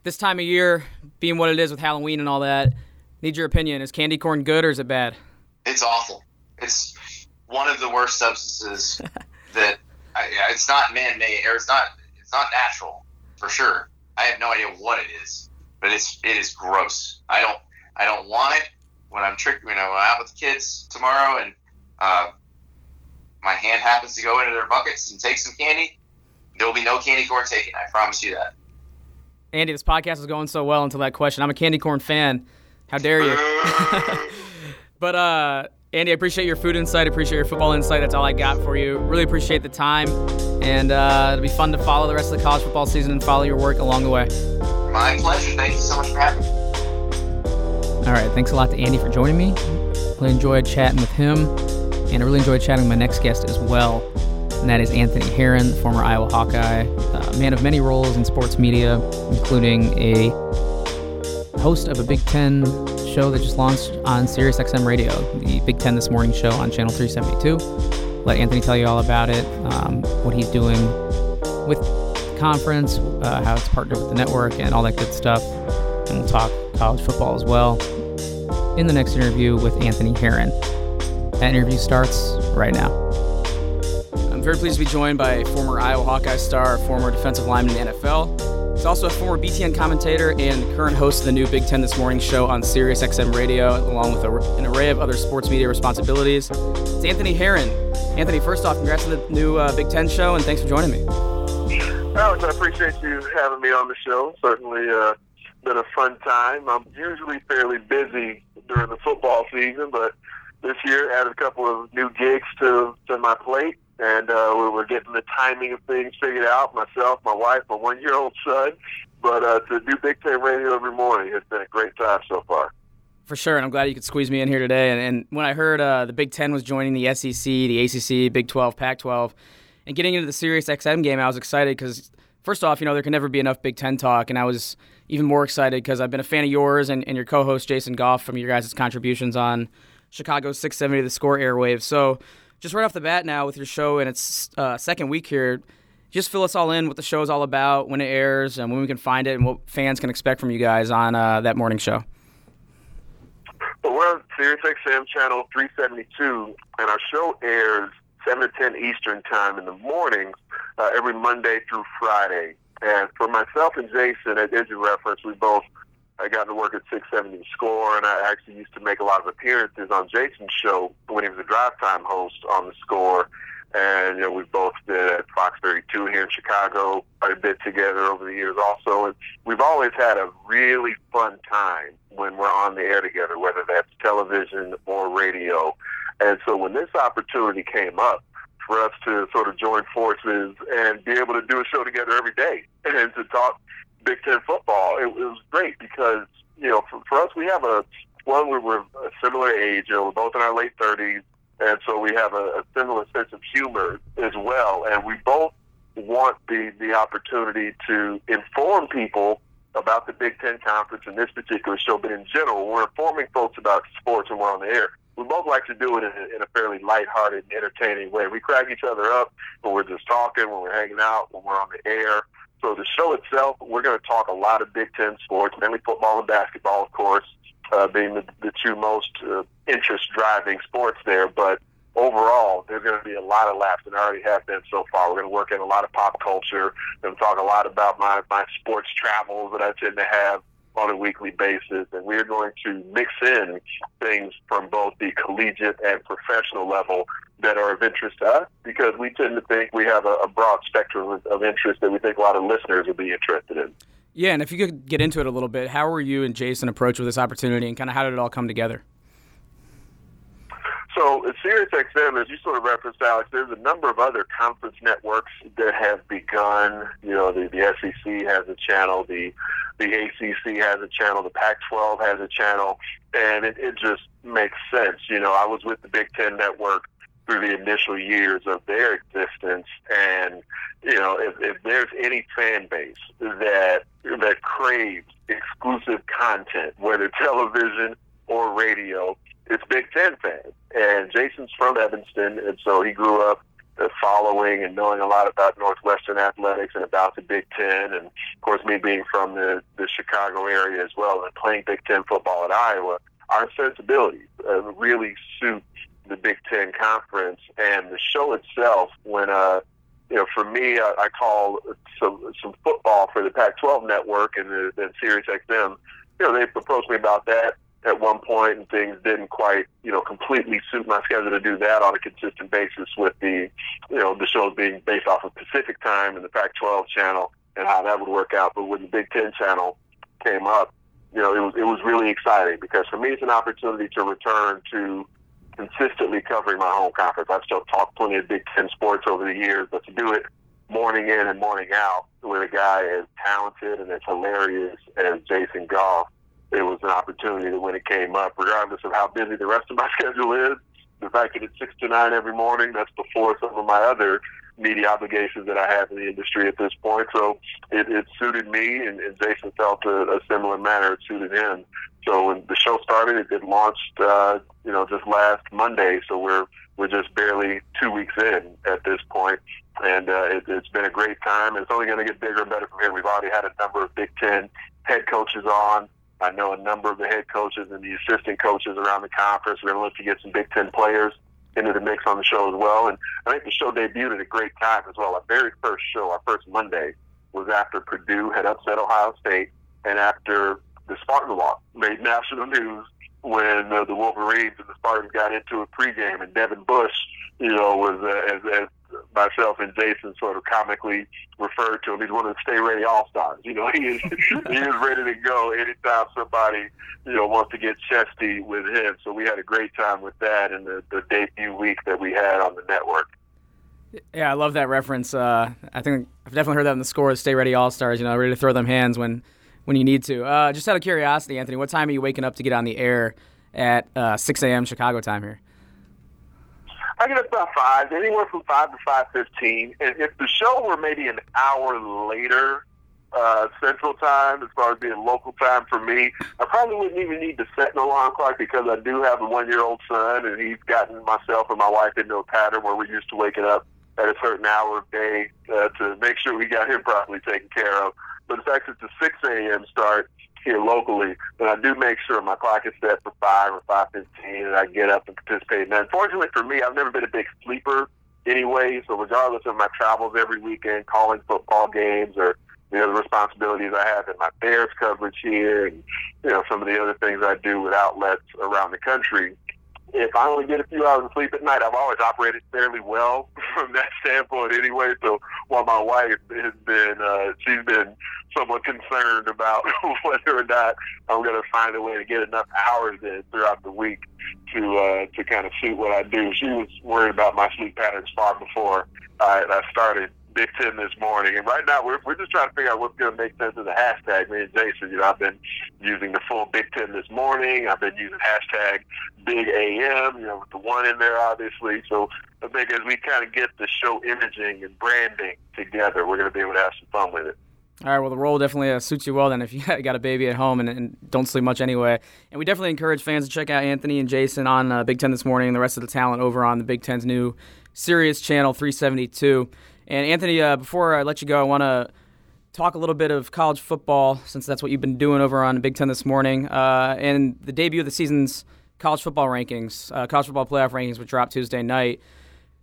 this time of year, being what it is with Halloween and all that, need your opinion. Is candy corn good or is it bad? It's awful. It's one of the worst substances *laughs* that I, it's not man-made or it's not it's not natural for sure. I have no idea what it is, but it's it is gross. I don't I don't want it when I'm trick you know I'm out with the kids tomorrow and uh, my hand happens to go into their buckets and take some candy. There will be no candy corn taken. I promise you that. Andy, this podcast is going so well until that question. I'm a candy corn fan. How dare you? *laughs* but uh, Andy, I appreciate your food insight. appreciate your football insight. That's all I got for you. Really appreciate the time. And uh, it'll be fun to follow the rest of the college football season and follow your work along the way. My pleasure. Thank you so much for having me. All right. Thanks a lot to Andy for joining me. Really enjoyed chatting with him. And I really enjoyed chatting with my next guest as well. And that is Anthony Herron, the former Iowa Hawkeye, uh, man of many roles in sports media, including a host of a Big Ten show that just launched on SiriusXM Radio, the Big Ten This Morning show on Channel 372. Let Anthony tell you all about it, um, what he's doing with conference, uh, how it's partnered with the network, and all that good stuff. And we'll talk college football as well in the next interview with Anthony Herron. That interview starts right now. Very pleased to be joined by former Iowa Hawkeye star, former defensive lineman in the NFL, He's also a former BTN commentator and current host of the new Big Ten This Morning show on SiriusXM Radio, along with a, an array of other sports media responsibilities. It's Anthony Herron. Anthony, first off, congrats on the new uh, Big Ten show, and thanks for joining me. Alex, I appreciate you having me on the show. Certainly uh, been a fun time. I'm usually fairly busy during the football season, but this year added a couple of new gigs to to my plate, and uh, we're getting the timing of things figured out. Myself, my wife, my one year old son. But uh, to do Big Ten radio every morning has been a great time so far. For sure, and I'm glad you could squeeze me in here today. And, and when I heard uh, the Big Ten was joining the SEC, the ACC, Big 12, Pac 12, and getting into the Sirius XM game, I was excited because, first off, you know, there can never be enough Big Ten talk. And I was even more excited because I've been a fan of yours and, and your co host, Jason Goff, from your guys' contributions on Chicago 670 The Score airwaves. So, just right off the bat now with your show and its uh, second week here, just fill us all in what the show is all about, when it airs, and when we can find it, and what fans can expect from you guys on uh, that morning show. Well, we're on Sirius XM channel 372, and our show airs 7 to 10 Eastern time in the mornings uh, every Monday through Friday. And for myself and Jason, as you referenced, we both I got to work at 670 Score, and I actually used to make a lot of appearances on Jason's show when he was a drive time host on the Score. And you know, we've both been at Fox 32 here in Chicago a bit together over the years, also. And we've always had a really fun time when we're on the air together, whether that's television or radio. And so when this opportunity came up for us to sort of join forces and be able to do a show together every day *laughs* and to talk Big Ten football, it, it was great because you know for, for us we have a one we were a similar age, you know, we're both in our late thirties, and so we have a, a similar sense of humor as well, and we both want the the opportunity to inform people about the Big Ten Conference in this particular show, but in general, we're informing folks about sports when we're on the air. We both like to do it in a, in a fairly lighthearted, entertaining way. We crack each other up when we're just talking, when we're hanging out, when we're on the air. So the show itself, we're going to talk a lot of Big Ten sports, mainly football and basketball, of course, uh, being the, the two most uh, interest-driving sports there. But overall, there's going to be a lot of laughs, and I already have been so far. We're going to work in a lot of pop culture. We're going to talk a lot about my, my sports travels that I tend to have on a weekly basis, and we're going to mix in things from both the collegiate and professional level that are of interest to us because we tend to think we have a, a broad spectrum of, interest that we think a lot of listeners would be interested in. Yeah, and if you could get into it a little bit, how were you and Jason approached with this opportunity, and kind of how did it all come together? So at Sirius XM, as you sort of referenced, Alex, there's a number of other conference networks that have begun. You know, the, the SEC has a channel, the the ACC has a channel, the Pac-12 has a channel, and it, it just makes sense. You know, I was with the Big Ten Network through the initial years of their existence, and you know, if, if there's any fan base that that craves exclusive content, whether *laughs* television or radio, it's Big Ten fans. And Jason's from Evanston, and so he grew up uh, following and knowing a lot about Northwestern athletics and about the Big Ten. And of course, me being from the, the Chicago area as well and playing Big Ten football at Iowa, our sensibilities uh, really suit the Big Ten Conference. And the show itself, when uh, you know, for me, I, I call some some football for the Pac-12 network and the, the Sirius XM. You know, they approached me about that at one point, and things didn't quite, you know, completely suit my schedule to do that on a consistent basis with the, you know, the shows being based off of Pacific time and the Pac-12 channel and how that would work out. But when the Big Ten channel came up, you know, it was it was really exciting because for me, it's an opportunity to return to consistently covering my home conference. I've still talked plenty of Big Ten sports over the years, but to do it morning in and morning out with a guy as talented and as hilarious as Jason Goff it was an opportunity that when it came up, regardless of how busy the rest of my *laughs* schedule is, the fact that it's six to nine every morning, that's before some of my other media obligations that I have in the industry at this point. So it, it suited me, and, and Jason felt a, a similar manner it suited him. So when the show started, it, it launched, uh, you know, just last Monday. So we're we're just barely two weeks in at this point, and uh, it, it's been a great time. It's only going to get bigger and better from here. We've already had a number of Big Ten head coaches on. I know a number of the head coaches and the assistant coaches around the conference. We're going to look to get some Big Ten players into the mix on the show as well. And I think the show debuted at a great time as well. Our very first show, our first Monday, was after Purdue had upset Ohio State and after the Spartan Walk made national news when uh, the Wolverines and the Spartans got into a pregame and Devin Bush, you know, was uh, as, as myself and Jason sort of comically referred to him. He's one of the Stay Ready All Stars. You know, *laughs* he is he is ready to go anytime somebody you know wants to get chesty with him. So we had a great time with that in the, the debut week that we had on the network. Yeah, I love that reference. Uh, I think I've definitely heard that in the score of Stay Ready All Stars. You know, ready to throw them hands when when you need to. Uh, just out of curiosity, Anthony, what time are you waking up to get on the air at uh, 6 a.m. Chicago time here? I get up about five, anywhere from five to five fifteen. And if the show were maybe an hour later, uh, Central Time, as far as being local time for me, I probably wouldn't even need to set an alarm clock because I do have a one-year-old son, and he's gotten myself and my wife into a pattern where we're used to waking up at a certain hour of day uh, to make sure we got him properly taken care of. But the fact it's a 6 a.m. start here locally, but I do make sure my clock is set for 5 or 5.15 and I get up and participate. And unfortunately for me, I've never been a big sleeper anyway, so regardless of my travels every weekend, calling football games or you know, the responsibilities I have in my Bears coverage here and, you know, some of the other things I do with outlets around the country, if I only get a few hours of sleep at night, I've always operated fairly well *laughs* from that standpoint anyway. So while my wife has been, uh, she's been somewhat concerned about *laughs* whether or not I'm going to find a way to get enough hours in throughout the week to uh, to kind of suit what I do. She was worried about my sleep patterns far before I, I started Big Ten this morning. And right now, we're, we're just trying to figure out what's going to make sense of the hashtag. Me and Jason, you know, I've been using the full Big Ten this morning. I've been using hashtag Big AM, you know, with the one in there, obviously. So I think as we kind of get the show imaging and branding together, we're going to be able to have some fun with it. All right, well, the role definitely uh, suits you well then if you *laughs* got a baby at home and, and, don't sleep much anyway. And we definitely encourage fans to check out Anthony and Jason on uh, Big Ten this morning and the rest of the talent over on the Big Ten's new Sirius Channel 372. And Anthony, uh, before I let you go, I want to talk a little bit of college football since that's what you've been doing over on Big Ten this morning. Uh, and the debut of the season's college football rankings, uh, college football playoff rankings, which dropped Tuesday night.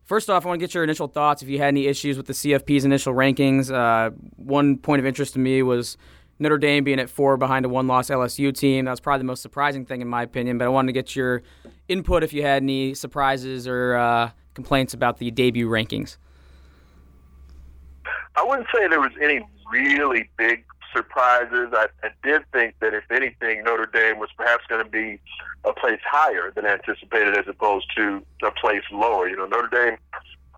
First off, I want to get your initial thoughts. If you had any issues with the CFP's initial rankings, uh, one point of interest to me was Notre Dame being at four behind a one-loss LSU team. That was probably the most surprising thing in my opinion. But I wanted to get your input if you had any surprises or uh, complaints about the debut rankings. I wouldn't say there was any really big surprises. I, I did think that if anything, Notre Dame was perhaps going to be a place higher than anticipated as opposed to a place lower. You know, Notre Dame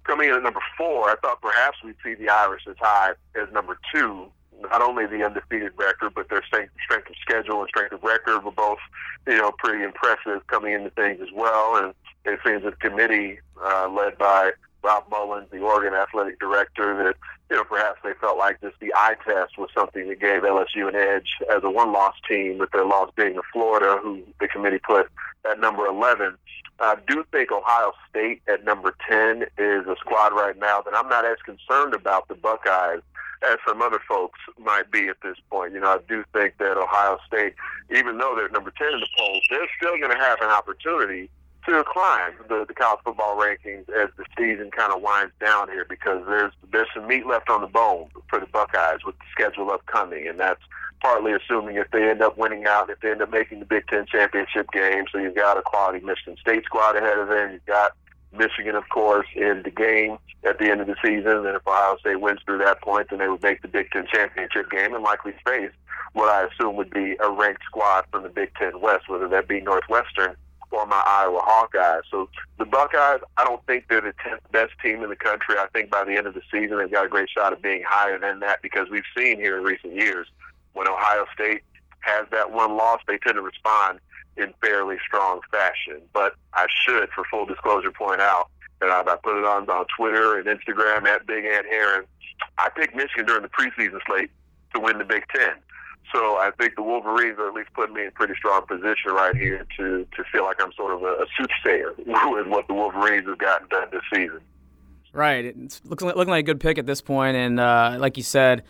coming in at number four, I thought perhaps we'd see the Irish as high as number two. Not only the undefeated record, but their strength, of schedule and strength of record were both, you know, pretty impressive coming into things as well. And it seems that the committee, uh, led by Rob Mullens, the Oregon athletic director, that you know perhaps they felt like just the eye test was something that gave LSU an edge as a one-loss team, with their loss being to Florida, who the committee put at number 11. I do think Ohio State at number 10 is a squad right now that I'm not as concerned about the Buckeyes as some other folks might be at this point. You know, I do think that Ohio State, even though they're number 10 in the polls, they're still going to have an opportunity to climb the, the college football rankings as the season kind of winds down here because there's there's some meat left on the bone for the Buckeyes with the schedule upcoming, and that's partly assuming if they end up winning out, if they end up making the Big Ten championship game. So you've got a quality Michigan State squad ahead of them. You've got Michigan, of course, in the game at the end of the season. And if Ohio State wins through that point, then they would make the Big Ten championship game and likely face what I assume would be a ranked squad from the Big Ten West, whether that be Northwestern for my Iowa Hawkeyes. So the Buckeyes, I don't think they're the 10th best team in the country. I think by the end of the season, they've got a great shot of being higher than that because we've seen here in recent years when Ohio State has that one loss, they tend to respond in fairly strong fashion. But I should, for full disclosure, point out that I, put it on on Twitter and Instagram at Big Ant Herron. I picked Michigan during the preseason slate to win the Big Ten. So I think the Wolverines are at least putting me in a pretty strong position right here to to feel like I'm sort of a, a soothsayer *laughs* with what the Wolverines have gotten done this season. Right, it's looking looking like a good pick at this point, and uh, like you said,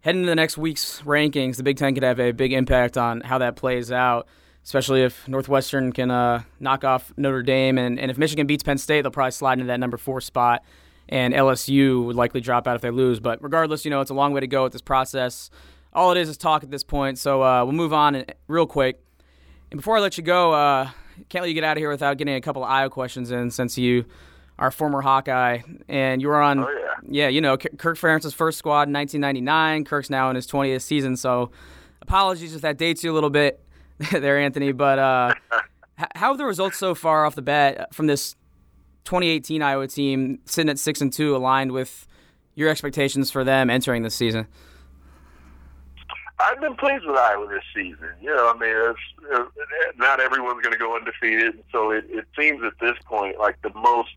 heading into the next week's rankings, the Big Ten could have a big impact on how that plays out. Especially if Northwestern can uh, knock off Notre Dame, and, and if Michigan beats Penn State, they'll probably slide into that number four spot and LSU would likely drop out if they lose. But regardless, you know, it's a long way to go with this process all it is is talk at this point. So uh, we'll move on real quick. And before I let you go, uh, can't let you get out of here without getting a couple of IO questions in since you our former Hawkeye, and you were on. Oh yeah. Yeah, you know Kirk Ferentz's first squad in 1999. Kirk's now in his 20th season, so apologies if that dates you a little bit *laughs* there, Anthony. But uh, *laughs* how have the results so far off the bat from this 2018 Iowa team sitting at six and two aligned with your expectations for them entering this season? I've been pleased with Iowa this season. You know, I mean, it's, not everyone's going to go undefeated, so it, it seems at this point like the most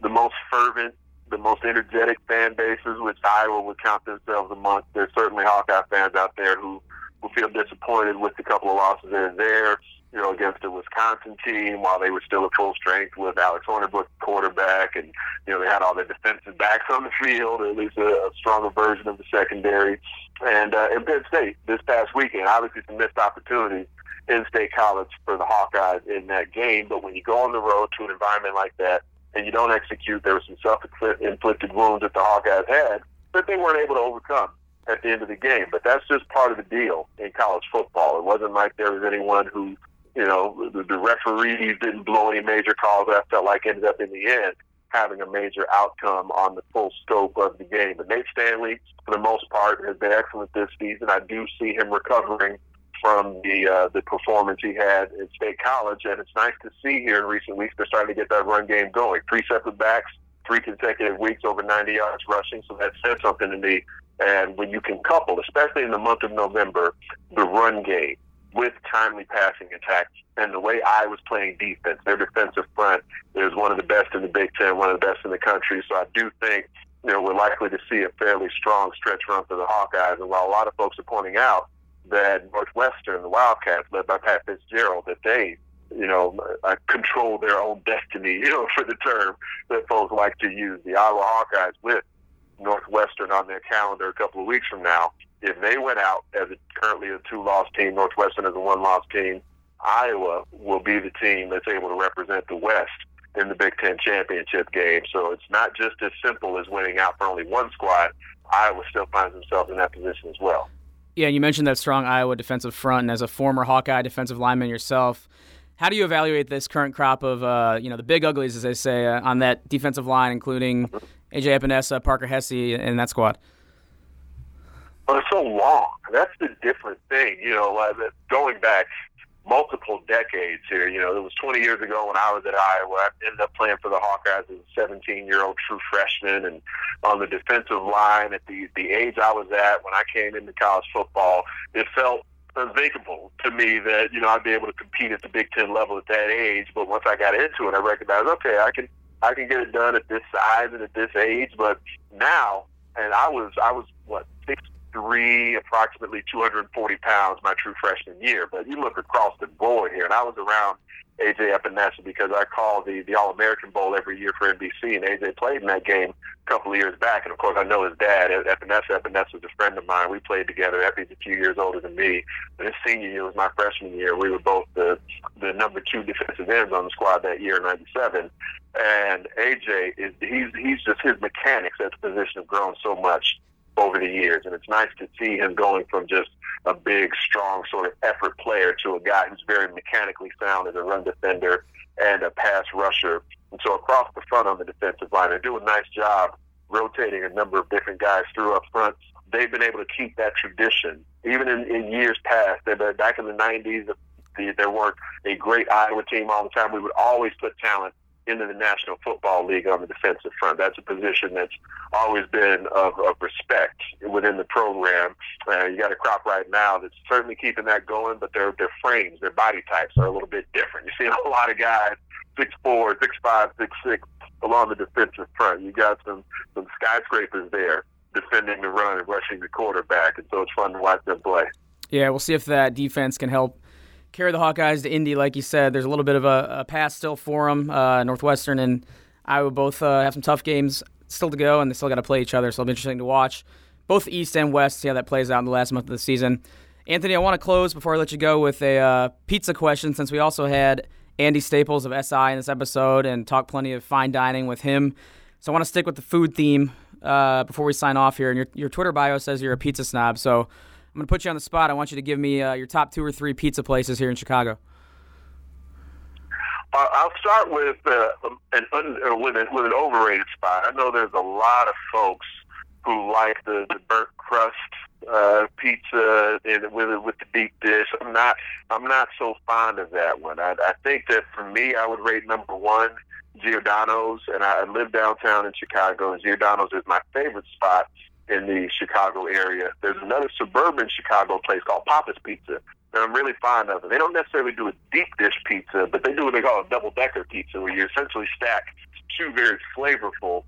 the most fervent, the most energetic fan bases, which Iowa would count themselves amongst. There's certainly Hawkeye fans out there who who feel disappointed with the couple of losses that are there you know, against a Wisconsin team while they were still at full strength with Alex Hornibrook quarterback, and you know they had all their defensive backs on the field, at least a, a stronger version of the secondary. And uh, in Penn State this past weekend, obviously some missed opportunities in State College for the Hawkeyes in that game. But when you go on the road to an environment like that and you don't execute, there were some self-inflicted wounds that the Hawkeyes had that they weren't able to overcome at the end of the game. But that's just part of the deal in college football. It wasn't like there was anyone who you know, the, the referees didn't blow any major calls I felt like ended up in the end having a major outcome on the full scope of the game. But Nate Stanley, for the most part, has been excellent this season. I do see him recovering from the uh, the performance he had at State College, and it's nice to see here in recent weeks they're starting to get that run game going. Three separate backs, three consecutive weeks over 90 yards rushing, so that said something to me. And when you can couple, especially in the month of November, the run game with timely passing attacks. And the way I was playing defense, their defensive front is one of the best in the Big Ten, one of the best in the country. So I do think, you know, we're likely to see a fairly strong stretch run for the Hawkeyes. And while a lot of folks are pointing out that Northwestern, the Wildcats, led by Pat Fitzgerald, that they, you know, uh, control their own destiny, *laughs* you know, for the term that folks like to use. The Iowa Hawkeyes with Northwestern on their calendar a couple of weeks from now if they went out as currently a two-loss team, Northwestern as a one-loss team, Iowa will be the team that's able to represent the West in the Big Ten championship game. So it's not just as simple as winning out for only one squad. Iowa still finds themselves in that position as well. Yeah, and you mentioned that strong Iowa defensive front, and as a former Hawkeye defensive lineman yourself, how do you evaluate this current crop of, uh, you know, the big uglies, as they say, uh, on that defensive line, including AJ Epenesa, Parker Hesse, and that squad? but it's so long. That's the different thing, you know. Like going back multiple decades here, you know, it was 20 years ago when I was at Iowa. I ended up playing for the Hawkeyes as a 17-year-old true freshman, and on the defensive line at the the age I was at when I came into college football, it felt unthinkable to me that you know I'd be able to compete at the Big Ten level at that age. But once I got into it, I recognized, okay, I can I can get it done at this size and at this age. But now, and I was I was three, approximately 240 pounds my true freshman year. But you look across the board here, and I was around AJ Epenesa because I call the the All American Bowl every year for NBC, and AJ played in that game a couple of years back. And of course, I know his dad, Epenesa. Epenesa was a friend of mine. We played together. Epi's a few years older than me. And his senior year was my freshman year. We were both the the number two defensive ends on the squad that year in '97. And AJ is he's he's just his mechanics at the position have grown so much over the years. And it's nice to see him going from just a big, strong sort of effort player to a guy who's very mechanically sound as a run defender and a pass rusher. And so across the front on the defensive line, they do a nice job rotating a number of different guys through up front. They've been able to keep that tradition. Even in, in years past, back in the 90s, the, there weren't a great Iowa team all the time. We would always put talent into the National Football League on the defensive front. That's a position that's always been of, of respect within the program. Uh, you got a crop right now that's certainly keeping that going, but their their frames, their body types are a little bit different. You see a lot of guys six four, six five, six six along the defensive front. You got some some skyscrapers there defending the run and rushing the quarterback, and so it's fun to watch them play. Yeah, we'll see if that defense can help carry the Hawkeyes to Indy, like you said. There's a little bit of a, a pass still for them. Uh, Northwestern and Iowa both uh, have some tough games still to go, and they still got to play each other, so it'll be interesting to watch. Both East and West, see how that plays out in the last month of the season. Anthony, I want to close before I let you go with a uh, pizza question, since we also had Andy Staples of SI in this episode and talked plenty of fine dining with him. So I want to stick with the food theme uh, before we sign off here. And your, your Twitter bio says you're a pizza snob, so I'm going to put you on the spot. I want you to give me uh, your top two or three pizza places here in Chicago. I'll start with uh, an un, uh, with, an, with an overrated spot. I know there's a lot of folks who like the, the burnt crust uh, pizza and with with the deep dish. I'm not I'm not so fond of that one. I, I think that for me, I would rate number one Giordano's, and I live downtown in Chicago, and Giordano's is my favorite spot in the Chicago area. There's another suburban Chicago place called Papa's Pizza that I'm really fond of. They don't necessarily do a deep dish pizza, but they do what they call a double decker pizza, where you essentially stack two very flavorful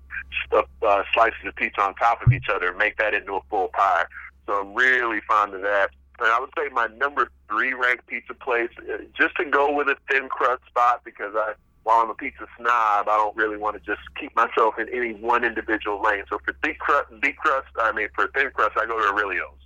uh, slices of pizza on top of each other and make that into a full pie. So I'm really fond of that. And I would say my number three ranked pizza place, uh, just to go with a thin crust spot, because I while I'm a pizza snob, I don't really want to just keep myself in any one individual lane. So for deep crust, deep crust, I mean for thin crust, I go to Aurelio's.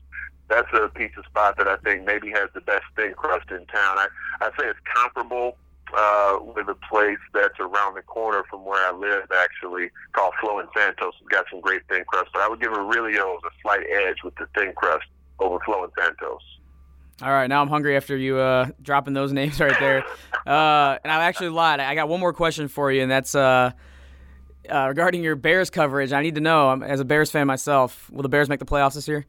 That's a pizza spot that I think maybe has the best thin crust in town. I I say it's comparable uh, with a place that's around the corner from where I live, actually called Flo and Santos. It's got some great thin crust, but I would give Aurelio's a slight edge with the thin crust over Flo and Santos. All right, now I'm hungry after you uh, dropping those *laughs* names right there. Uh, and I've actually lied. I got one more question for you, and that's uh, uh, regarding your Bears coverage. I need to know, as a Bears fan myself, will the Bears make the playoffs this year?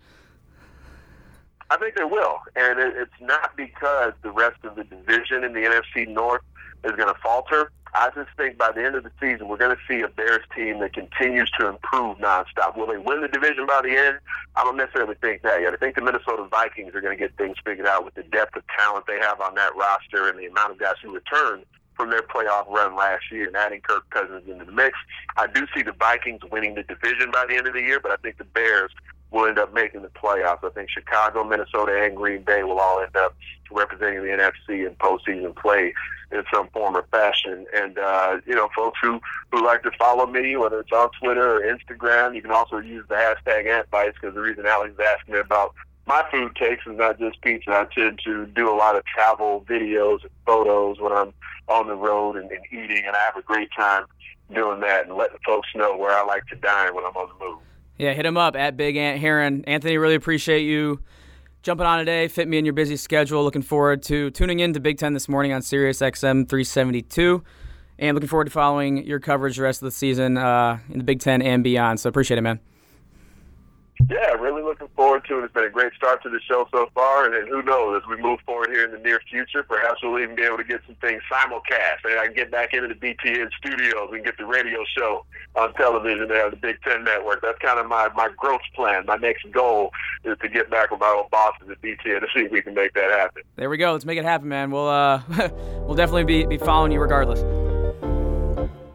I think they will, and it's not because the rest of the division in the NFC North is going to falter. I just think by the end of the season, we're going to see a Bears team that continues to improve nonstop. Will they win the division by the end? I don't necessarily think that yet. I think the Minnesota Vikings are going to get things figured out with the depth of talent they have on that roster and the amount of guys who return from their playoff run last year and adding Kirk Cousins into the mix. I do see the Vikings winning the division by the end of the year, but I think the Bears will end up making the playoffs. I think Chicago, Minnesota, and Green Bay will all end up representing the NFC in postseason play in some form or fashion. And uh, you know, folks who who like to follow me, whether it's on Twitter or Instagram, you can also use the hashtag AntBites because the reason Alex asking me about my food takes is not just pizza. I tend to do a lot of travel videos and photos when I'm on the road and, and eating, and I have a great time doing that and letting folks know where I like to dine when I'm on the move. Yeah, hit him up at Big Ant Herron. Anthony, really appreciate you jumping on today, fit me in your busy schedule. Looking forward to tuning in to Big Ten this morning on Sirius XM 372. And looking forward to following your coverage the rest of the season uh, in the Big Ten and beyond. So appreciate it, man. Yeah, really looking forward to it. It's been a great start to the show so far, and, who knows, as we move forward here in the near future, perhaps we'll even be able to get some things simulcast. And I can get back into the BTN studios and get the radio show on television there on the Big Ten Network. That's kind of my, my growth plan. My next goal is to get back with my old bosses at BTN to see if we can make that happen. There we go. Let's make it happen, man. We'll uh, *laughs* we'll definitely be, be following you regardless.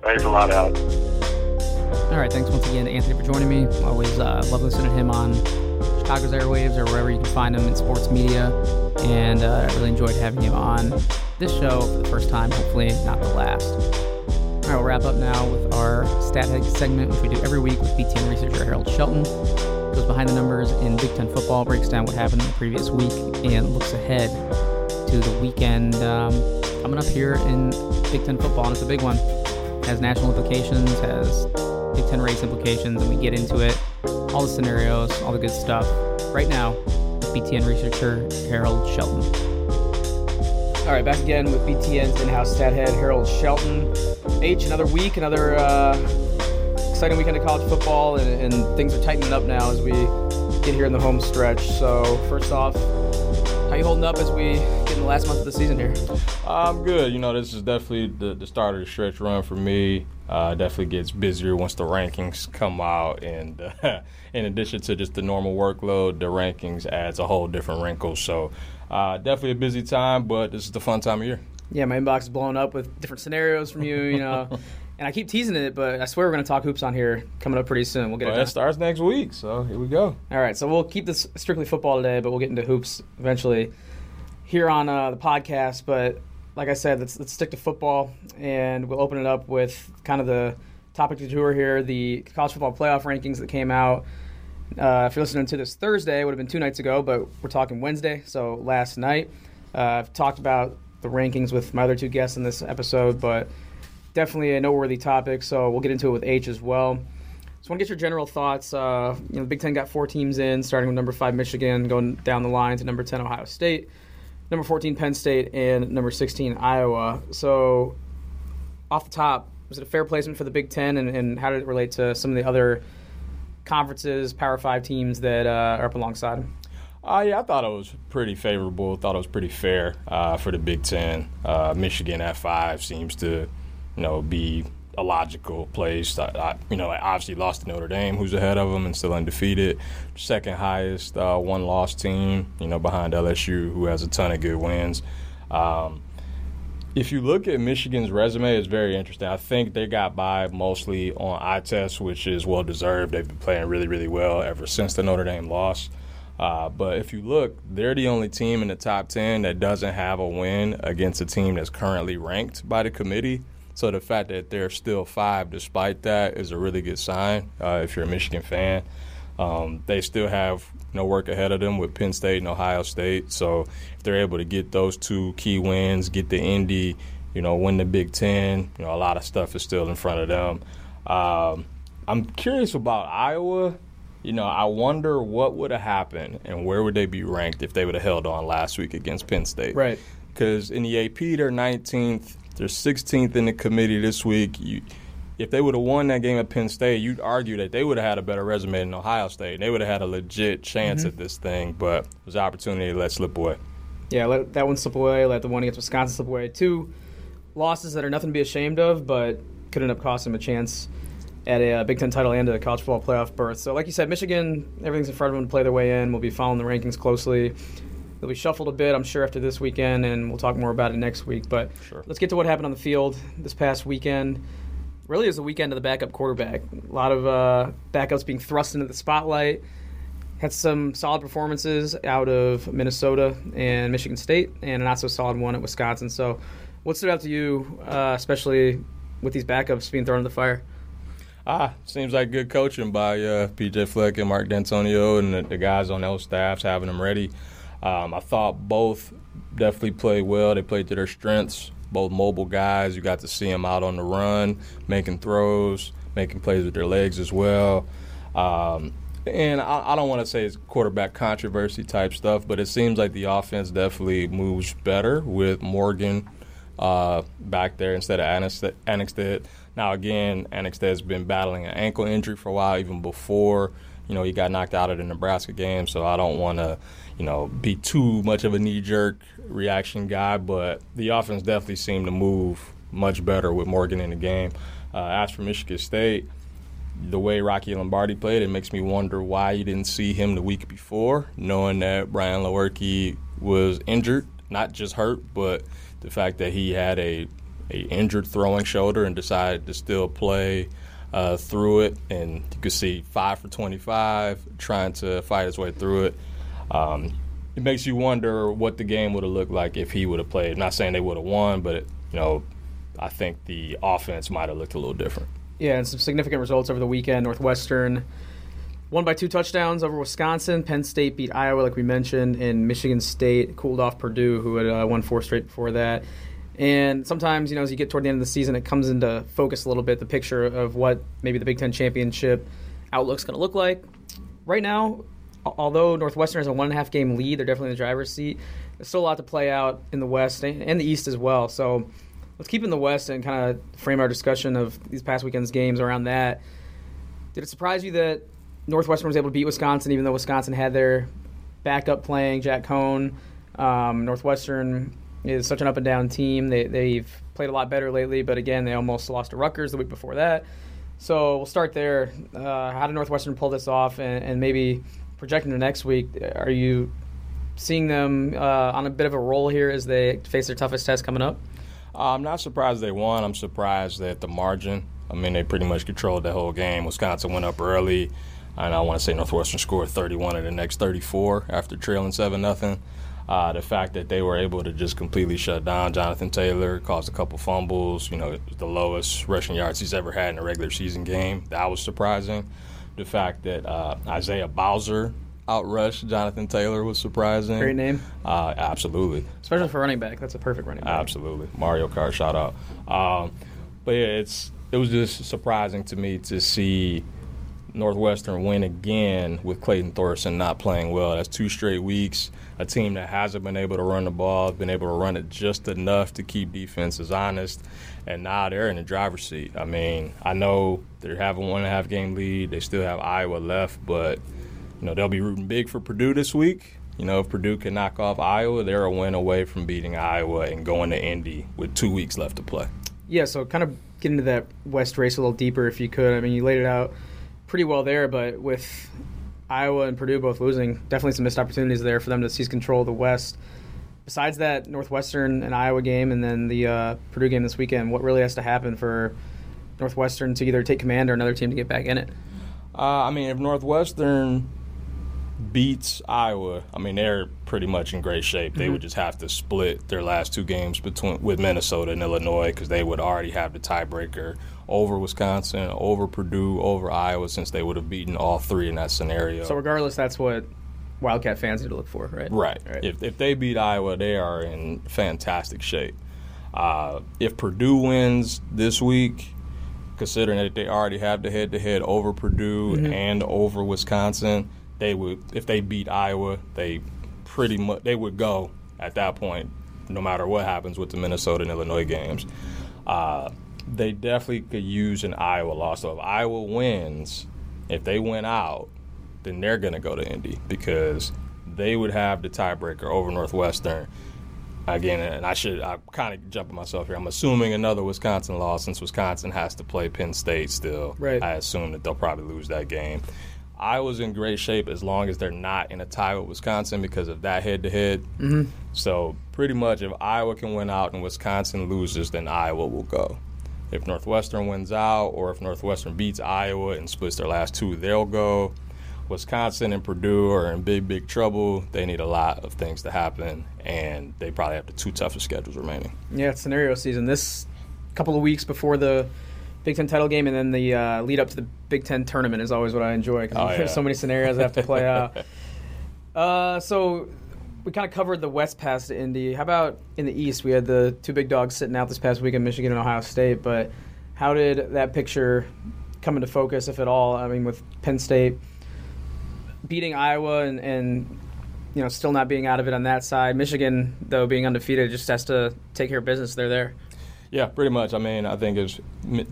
Thanks a lot, Alex. All right, thanks once again to Anthony for joining me. Always uh, love listening to him on Chicago's airwaves or wherever you can find him in sports media. And uh, I really enjoyed having him on this show for the first time, hopefully not the last. All right, we'll wrap up now with our stat head segment, which we do every week with BTN researcher Harold Shelton. Goes behind the numbers in Big Ten football, breaks down what happened in the previous week, and looks ahead to the weekend um, coming up here in Big Ten football, and it's a big one. Has national implications, has Big Ten race implications, and we get into it, all the scenarios, all the good stuff. Right now, BTN researcher Harold Shelton. All right, back again with BTN's in-house stat head Harold Shelton. H, another week, another uh, exciting weekend of college football, and, and things are tightening up now as we get here in the home stretch. So, first off, how you holding up as we get in the last month of the season here? I'm good. You know, this is definitely the, the start of the stretch run for me. Uh, definitely gets busier once the rankings come out, and uh, *laughs* in addition to just the normal workload, the rankings adds a whole different wrinkle. So, uh, definitely a busy time, but this is the fun time of year. Yeah, my inbox is blowing up with different scenarios from you. You know. *laughs* and I keep teasing it, but I swear we're going to talk hoops on here coming up pretty soon. We'll get well, it. It starts next week, so here we go. All right, so we'll keep this strictly football today, but we'll get into hoops eventually here on uh, the podcast. But like I said, let's, let's stick to football, and we'll open it up with kind of the topic du jour here: the college football playoff rankings that came out. Uh, if you're listening to this Thursday, it would have been two nights ago, but we're talking Wednesday, so last night. Uh, I've talked about the rankings with my other two guests in this episode, but definitely a noteworthy topic. So we'll get into it with H as well. So, I want to get your general thoughts. Uh, you know, the Big Ten got four teams in, starting with number five Michigan, going down the line to number ten Ohio State, number fourteen Penn State, and number sixteen Iowa. So, off the top, was it a fair placement for the Big Ten, and, and how did it relate to some of the other conferences, Power Five teams that uh, are up alongside? Uh, yeah, I thought it was pretty favorable. Thought it was pretty fair uh, for the Big Ten. Uh, Michigan at five seems to, you know, be a logical place. I, I, you know, obviously lost to Notre Dame, who's ahead of them and still undefeated. Second highest uh, one loss team, you know, behind LSU, who has a ton of good wins. Um, if you look at Michigan's resume, it's very interesting. I think they got by mostly on eye test, which is well deserved. They've been playing really, really well ever since the Notre Dame loss. Uh, but if you look, they're the only team in the top 10 that doesn't have a win against a team that's currently ranked by the committee. So the fact that they're still five despite that is a really good sign uh, if you're a Michigan fan. Um, they still have no work ahead of them with Penn State and Ohio State. So if they're able to get those two key wins, get the Indy, you know, win the Big Ten, you know, a lot of stuff is still in front of them. Um, I'm curious about Iowa. You know, I wonder what would have happened and where would they be ranked if they would have held on last week against Penn State. Right. Because in the AP, they're 19th. They're 16th in the committee this week. You, if they would have won that game at Penn State, you'd argue that they would have had a better resume than Ohio State. They would have had a legit chance mm-hmm. at this thing, but it was an opportunity to let slip away. Yeah, let that one slip away. Let the one against Wisconsin slip away. Two losses that are nothing to be ashamed of, but could end up costing them a chance at a, uh, Big Ten title and a college football playoff berth. So, like you said, Michigan, everything's in front of them to play their way in. We'll be following the rankings closely. They'll be shuffled a bit, I'm sure, after this weekend, and we'll talk more about it next week. But sure. let's get to what happened on the field this past weekend. Really, is the weekend of the backup quarterback. A lot of uh, backups being thrust into the spotlight. Had some solid performances out of Minnesota and Michigan State, and a not so solid one at Wisconsin. So, what stood out to you, uh, especially with these backups being thrown in the fire? Ah, seems like good coaching by uh, PJ Fleck and Mark Dantonio and the, the, guys on those staffs having them ready. Um, I thought both definitely played well. They played to their strengths. Both mobile guys. You got to see them out on the run, making throws, making plays with their legs as well. Um, and I, I don't want to say it's quarterback controversy type stuff, but it seems like the offense definitely moves better with Morgan uh, back there instead of Annexstad. Now, again, Annexstad's been battling an ankle injury for a while, even before you know he got knocked out of the Nebraska game. So I don't want to you know be too much of a knee jerk reaction guy, but the offense definitely seemed to move much better with Morgan in the game. Uh, as for Michigan State, the way Rocky Lombardi played, it makes me wonder why you didn't see him the week before, knowing that Brian Lewerke was injured, not just hurt, but the fact that he had a a injured throwing shoulder and decided to still play uh, through it. And you could see five for 25, trying to fight his way through it. Um, it makes you wonder what the game would have looked like if he would have played. Not saying they would have won, but you know, I think the offense might have looked a little different. Yeah, and some significant results over the weekend. Northwestern won by two touchdowns over Wisconsin. Penn State beat Iowa, like we mentioned, and Michigan State cooled off Purdue, who had uh, won four straight before that. And sometimes, you know, as you get toward the end of the season, it comes into focus a little bit the picture of what maybe the Big Ten championship outlook's going to look like. Right now, although Northwestern has a one and a half game lead, they're definitely in the driver's seat. There's still a lot to play out in the West and the East as well. So let's keep in the West and kind of frame our discussion of these past weekend's games around that. Did it surprise you that Northwestern was able to beat Wisconsin, even though Wisconsin had their backup playing, Jack Coan? Um, Northwestern is such an up and down team. They, they've played a lot better lately, but again, they almost lost to Rutgers the week before that. So we'll start there. Uh, how did Northwestern pull this off, and, and, maybe projecting to next week? Are you seeing them uh, on a bit of a roll here as they face their toughest test coming up? I'm not surprised they won. I'm surprised at the margin. I mean, they pretty much controlled the whole game. Wisconsin went up early, and I want to say Northwestern scored 31 in the next 34 after trailing seven nothing. Uh, the fact that they were able to just completely shut down Jonathan Taylor, caused a couple fumbles, you know, the lowest rushing yards he's ever had in a regular season game. That was surprising. The fact that uh, Isaiah Bowser outrushed Jonathan Taylor was surprising. Great name. Uh, absolutely. Especially for running back. That's a perfect running back. Absolutely. Mario Kart shout out. Um, but yeah, it's it was just surprising to me to see Northwestern win again with Clayton Thorson not playing well. That's two straight weeks. A team that hasn't been able to run the ball, been able to run it just enough to keep defenses honest, and now they're in the driver's seat. I mean, I know they have a one and a half game lead. They still have Iowa left, but you know they'll be rooting big for Purdue this week. You know, if Purdue can knock off Iowa, they're a win away from beating Iowa and going to Indy with two weeks left to play. Yeah, so kind of get into that West race a little deeper if you could. I mean, you laid it out pretty well there, but with Iowa and Purdue both losing, definitely some missed opportunities there for them to seize control of the West. Besides that Northwestern and Iowa game, and then the uh, Purdue game this weekend, what really has to happen for Northwestern to either take command or another team to get back in it? Uh, I mean, if Northwestern beats Iowa, I mean they're pretty much in great shape. They mm-hmm. would just have to split their last two games between with Minnesota and Illinois because they would already have the tiebreaker over Wisconsin, over Purdue, over Iowa since they would have beaten all three in that scenario. So regardless, that's what Wildcat fans need to look for, right? Right. right. If if they beat Iowa, they are in fantastic shape. Uh, if Purdue wins this week, considering that they already have the head-to-head over Purdue mm-hmm. and over Wisconsin they would if they beat Iowa, they pretty much they would go at that point, no matter what happens with the Minnesota and Illinois games. Uh, they definitely could use an Iowa loss. So if Iowa wins, if they win out, then they're going to go to Indy because they would have the tiebreaker over Northwestern. Again, and I should I'm kind of jumping myself here. I'm assuming another Wisconsin loss since Wisconsin has to play Penn State still. Right. I assume that they'll probably lose that game. Iowa's in great shape as long as they're not in a tie with Wisconsin because of that head to head. So pretty much, if Iowa can win out and Wisconsin loses, then Iowa will go. If Northwestern wins out, or if Northwestern beats Iowa and splits their last two, they'll go. Wisconsin and Purdue are in big, big trouble. They need a lot of things to happen, and they probably have the two toughest schedules remaining. Yeah, it's scenario season. This couple of weeks before the Big Ten title game, and then the uh, lead up to the Big Ten tournament is always what I enjoy because oh, there's yeah. so many scenarios I have to play out. *laughs* Uh, so we kind of covered the West past Indy. How about in the East? We had the two big dogs sitting out this past weekend, Michigan and Ohio State. But how did that picture come into focus, if at all? I mean, with Penn State beating Iowa and, and you know still not being out of it on that side. Michigan, though, being undefeated, just has to take care of business. They're there. Yeah, pretty much. I mean, I think if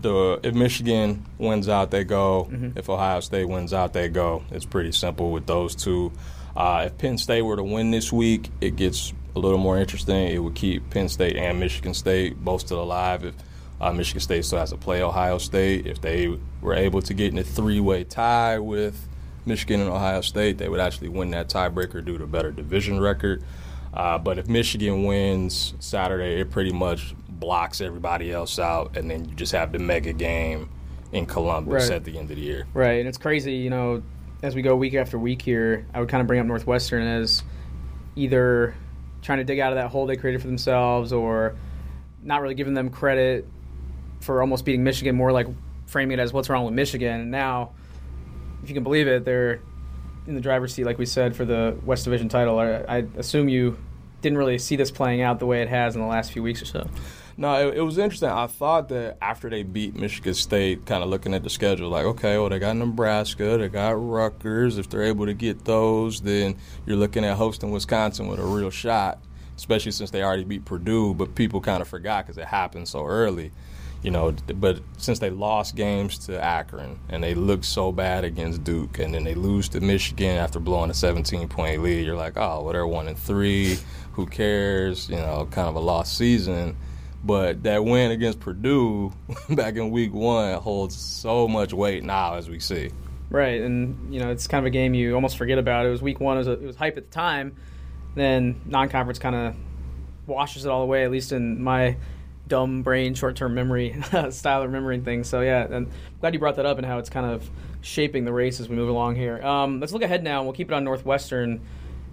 the if Michigan wins out, they go. Mm-hmm. If Ohio State wins out, they go. It's pretty simple with those two. Uh, if Penn State were to win this week, it gets a little more interesting. It would keep Penn State and Michigan State both still alive. If uh, Michigan State still has to play Ohio State, if they were able to get in a three-way tie with Michigan and Ohio State, they would actually win that tiebreaker due to better division record. Uh, but if Michigan wins Saturday, it pretty much blocks everybody else out, and then you just have the mega game in Columbus right. at the end of the year. Right, and it's crazy, you know, as we go week after week here, I would kind of bring up Northwestern as either trying to dig out of that hole they created for themselves or not really giving them credit for almost beating Michigan, more like framing it as what's wrong with Michigan. And now, if you can believe it, they're in the driver's seat, like we said, for the West Division title. I, I assume you didn't really see this playing out the way it has in the last few weeks or so. No, it, it, was interesting. I thought that after they beat Michigan State, kind of looking at the schedule, like, okay, well, they got Nebraska, they got Rutgers. If they're able to get those, then you're looking at hosting Wisconsin with a real shot, especially since they already beat Purdue. But people kind of forgot because it happened so early, you know. But since they lost games to Akron and they looked so bad against Duke, and then they lose to Michigan after blowing a 17 point lead, you're like, oh, well, they're one and three. Who cares? You know, kind of a lost season but that win against Purdue *laughs* back in week one holds so much weight now, as we see. Right, and you know it's kind of a game you almost forget about. It was week one; it was, a, it was hype at the time. Then non-conference kind of washes it all away, at least in my dumb brain, short-term memory *laughs* style of remembering things. So yeah, and I'm glad you brought that up and how it's kind of shaping the race as we move along here. Um, let's look ahead now. We'll keep it on Northwestern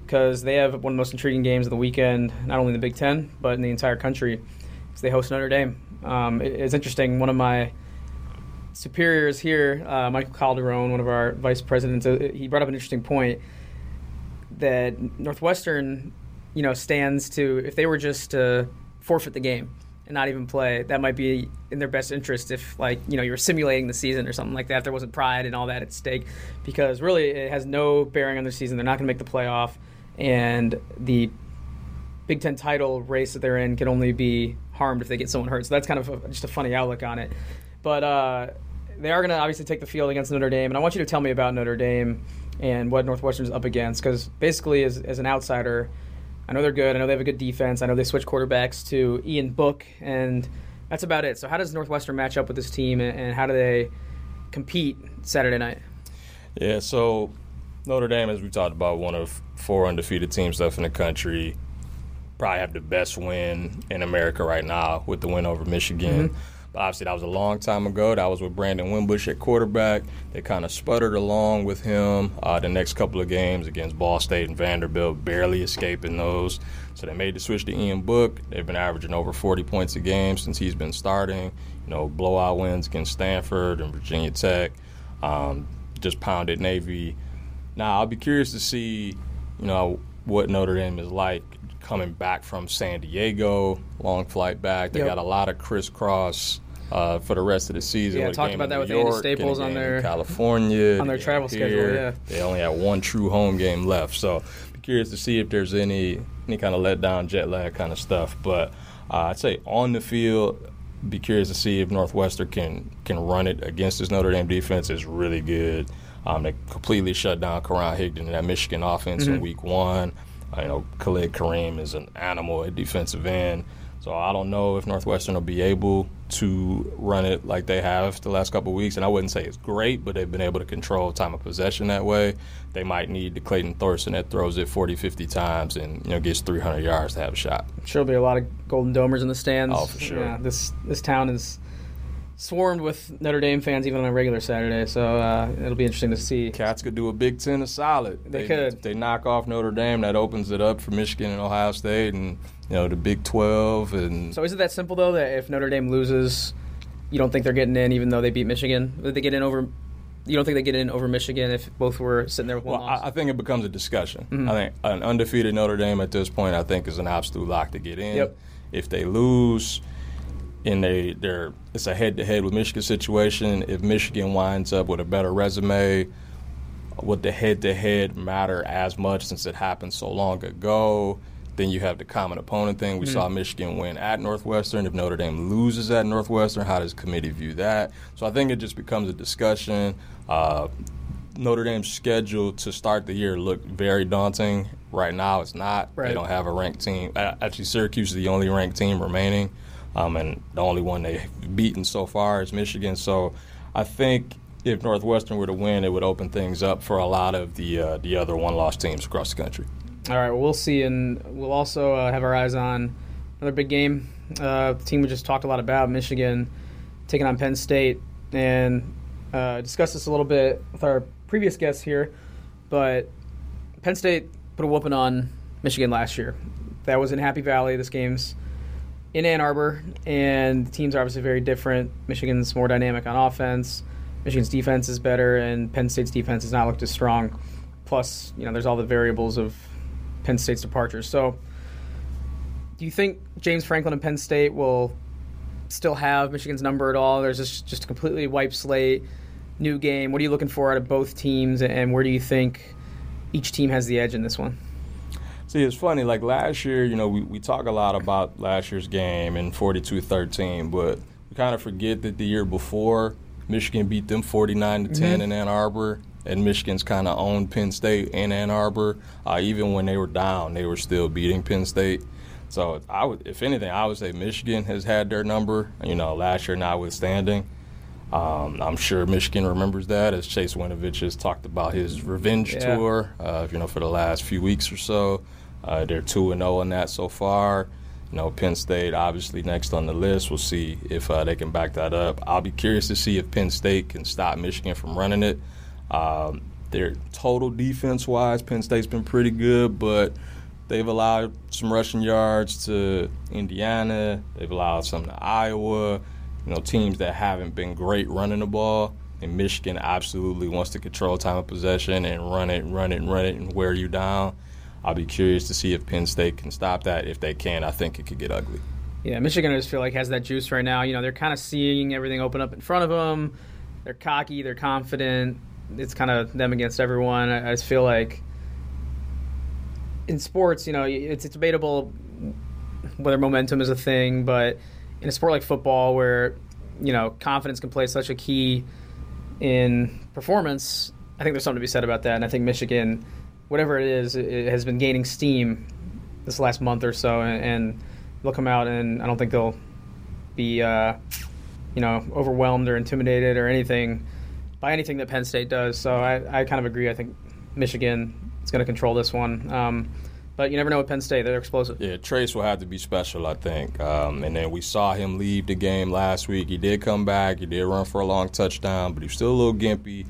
because they have one of the most intriguing games of the weekend, not only in the Big Ten but in the entire country they host Notre Dame. Um, it, it's interesting. One of my superiors here, uh, Michael Calderon, one of our vice presidents, uh, he brought up an interesting point that Northwestern, you know, stands to if they were just to forfeit the game and not even play. That might be in their best interest if, like, you know, you're simulating the season or something like that. If there wasn't pride and all that at stake, because really it has no bearing on their season. They're not going to make the playoff, and the Big Ten title race that they're in can only be harmed if they get someone hurt. So that's kind of a, just a funny outlook on it. But uh, they are going to obviously take the field against Notre Dame, and I want you to tell me about Notre Dame and what Northwestern's up against, because basically, as, as an outsider, I know they're good. I know they have a good defense. I know they switch quarterbacks to Ian Book, and that's about it. So, how does Northwestern match up with this team, and how do they compete Saturday night? Yeah, so Notre Dame, as we talked about, one of four undefeated teams left in the country. Probably have the best win in America right now with the win over Michigan. Mm-hmm obviously, that was a long time ago. That was with Brandon Wimbush at quarterback. They kind of sputtered along with him uh, the next couple of games against Ball State and Vanderbilt, barely escaping those. So they made the switch to Ian Book. They've been averaging over 40 points a game since he's been starting. You know, blowout wins against Stanford and Virginia Tech. Um, just pounded Navy. Now, I'll be curious to see, you know, what Notre Dame is like coming back from San Diego, long flight back. They yep. got a lot of crisscross uh, for the rest of the season. Yeah, talked about that with York, Andy Staples on their California on their travel here. schedule. Yeah, they only have one true home game left, so be curious to see if there's any any kind of letdown, jet lag kind of stuff. But uh, I'd say on the field, be curious to see if Northwestern can can run it against this Notre Dame defense. is really good. Um, they completely shut down Karan Higdon in that Michigan offense mm-hmm. in Week One. You know, Khalid Kareem is an animal at defensive end. So I don't know if Northwestern will be able to run it like they have the last couple of weeks. And I wouldn't say it's great, but they've been able to control time of possession that way. They might need the Clayton Thorson that throws it 40, 50 times and you know gets 300 yards to have a shot. Sure, there'll be a lot of Golden Domers in the stands. Oh, for sure. Yeah, this this town is swarmed with Notre Dame fans even on a regular Saturday. So uh, it'll be interesting to see. Cats could do a Big Ten a solid. They, they could. If they knock off Notre Dame, that opens it up for Michigan and Ohio State, and you know the Big Twelve. And so is it that simple though that if Notre Dame loses, you don't think they're getting in, even though they beat Michigan? Would they get in over? You don't think they get in over Michigan if both were sitting there with one well, loss? I think it becomes a discussion. Mm-hmm. I think an undefeated Notre Dame at this point, I think, is an absolute lock to get in. Yep. If they lose and they they're it's a head to head with Michigan situation. If Michigan winds up with a better resume, would the head to head matter as much since it happened so long ago? Then you have the common opponent thing. We mm-hmm. saw Michigan win at Northwestern. If Notre Dame loses at Northwestern, how does committee view that? So I think it just becomes a discussion. Uh, Notre Dame's schedule to start the year looked very daunting. Right now, it's not. Right. They don't have a ranked team. Actually, Syracuse is the only ranked team remaining um, and the only one they've beaten so far is Michigan. So I think if Northwestern were to win, it would open things up for a lot of the uh, the other one-loss teams across the country. All right, well, see, and we'll also uh, have our eyes on another big game. Uh, the team we just talked a lot about, Michigan, taking on Penn State, and uh, discuss this a little bit with our previous guests here. But Penn State put a whooping on Michigan last year. That was in Happy Valley. This game's in Ann Arbor, and the teams are obviously very different. Michigan's more dynamic on offense. Michigan's defense is better, and Penn State's defense has not looked as strong. Plus, you know, there's all the variables of Penn State's departures. So, do you think James Franklin and Penn State will still have Michigan's number at all? There's just just a completely wiped slate, new game. What are you looking for out of both teams, and where do you think each team has the edge in this one? See, it's funny. Like last year, you know, we, we talk a lot about last year's game and 42 13, but we kind of forget that the year before, Michigan beat them 49 to 10 mm-hmm. in Ann Arbor, and Michigan's kind of owned Penn State in Ann Arbor. Uh, even when they were down, they were still beating Penn State. So I would, if anything, I would say Michigan has had their number. You know, last year notwithstanding. Um, I'm sure Michigan remembers that as Chase Winovich has talked about his revenge yeah. tour. Uh, you know, for the last few weeks or so. Uh, they're 2 and 0 in that so far. You know, Penn State obviously next on the list. We'll see if uh, they can back that up. I'll be curious to see if Penn State can stop Michigan from running it. Um, their total defense wise, Penn State's been pretty good, but they've allowed some rushing yards to Indiana. They've allowed some to Iowa. You know, teams that haven't been great running the ball. And Michigan absolutely wants to control time of possession and run it, run it, run it, and wear you down. I'll be curious to see if Penn State can stop that. If they can, I think it could get ugly. Yeah, Michigan, I just feel like has that juice right now. You know, they're kind of seeing everything open up in front of them. They're cocky, they're confident. It's kind of them against everyone. I, I just feel like in sports, you know, it's, it's debatable whether momentum is a thing, but in a sport like football, where you know confidence can play such a key in performance, I think there's something to be said about that. And I think Michigan, whatever it is, it has been gaining steam this last month or so, and, and they'll come out, and I don't think they'll be, uh, you know, overwhelmed or intimidated or anything by anything that Penn State does. So I, I kind of agree. I think Michigan is going to control this one. Um, but you never know with Penn State; they're explosive. Yeah, Trace will have to be special, I think. Um, and then we saw him leave the game last week. He did come back. He did run for a long touchdown, but he's still a little gimpy.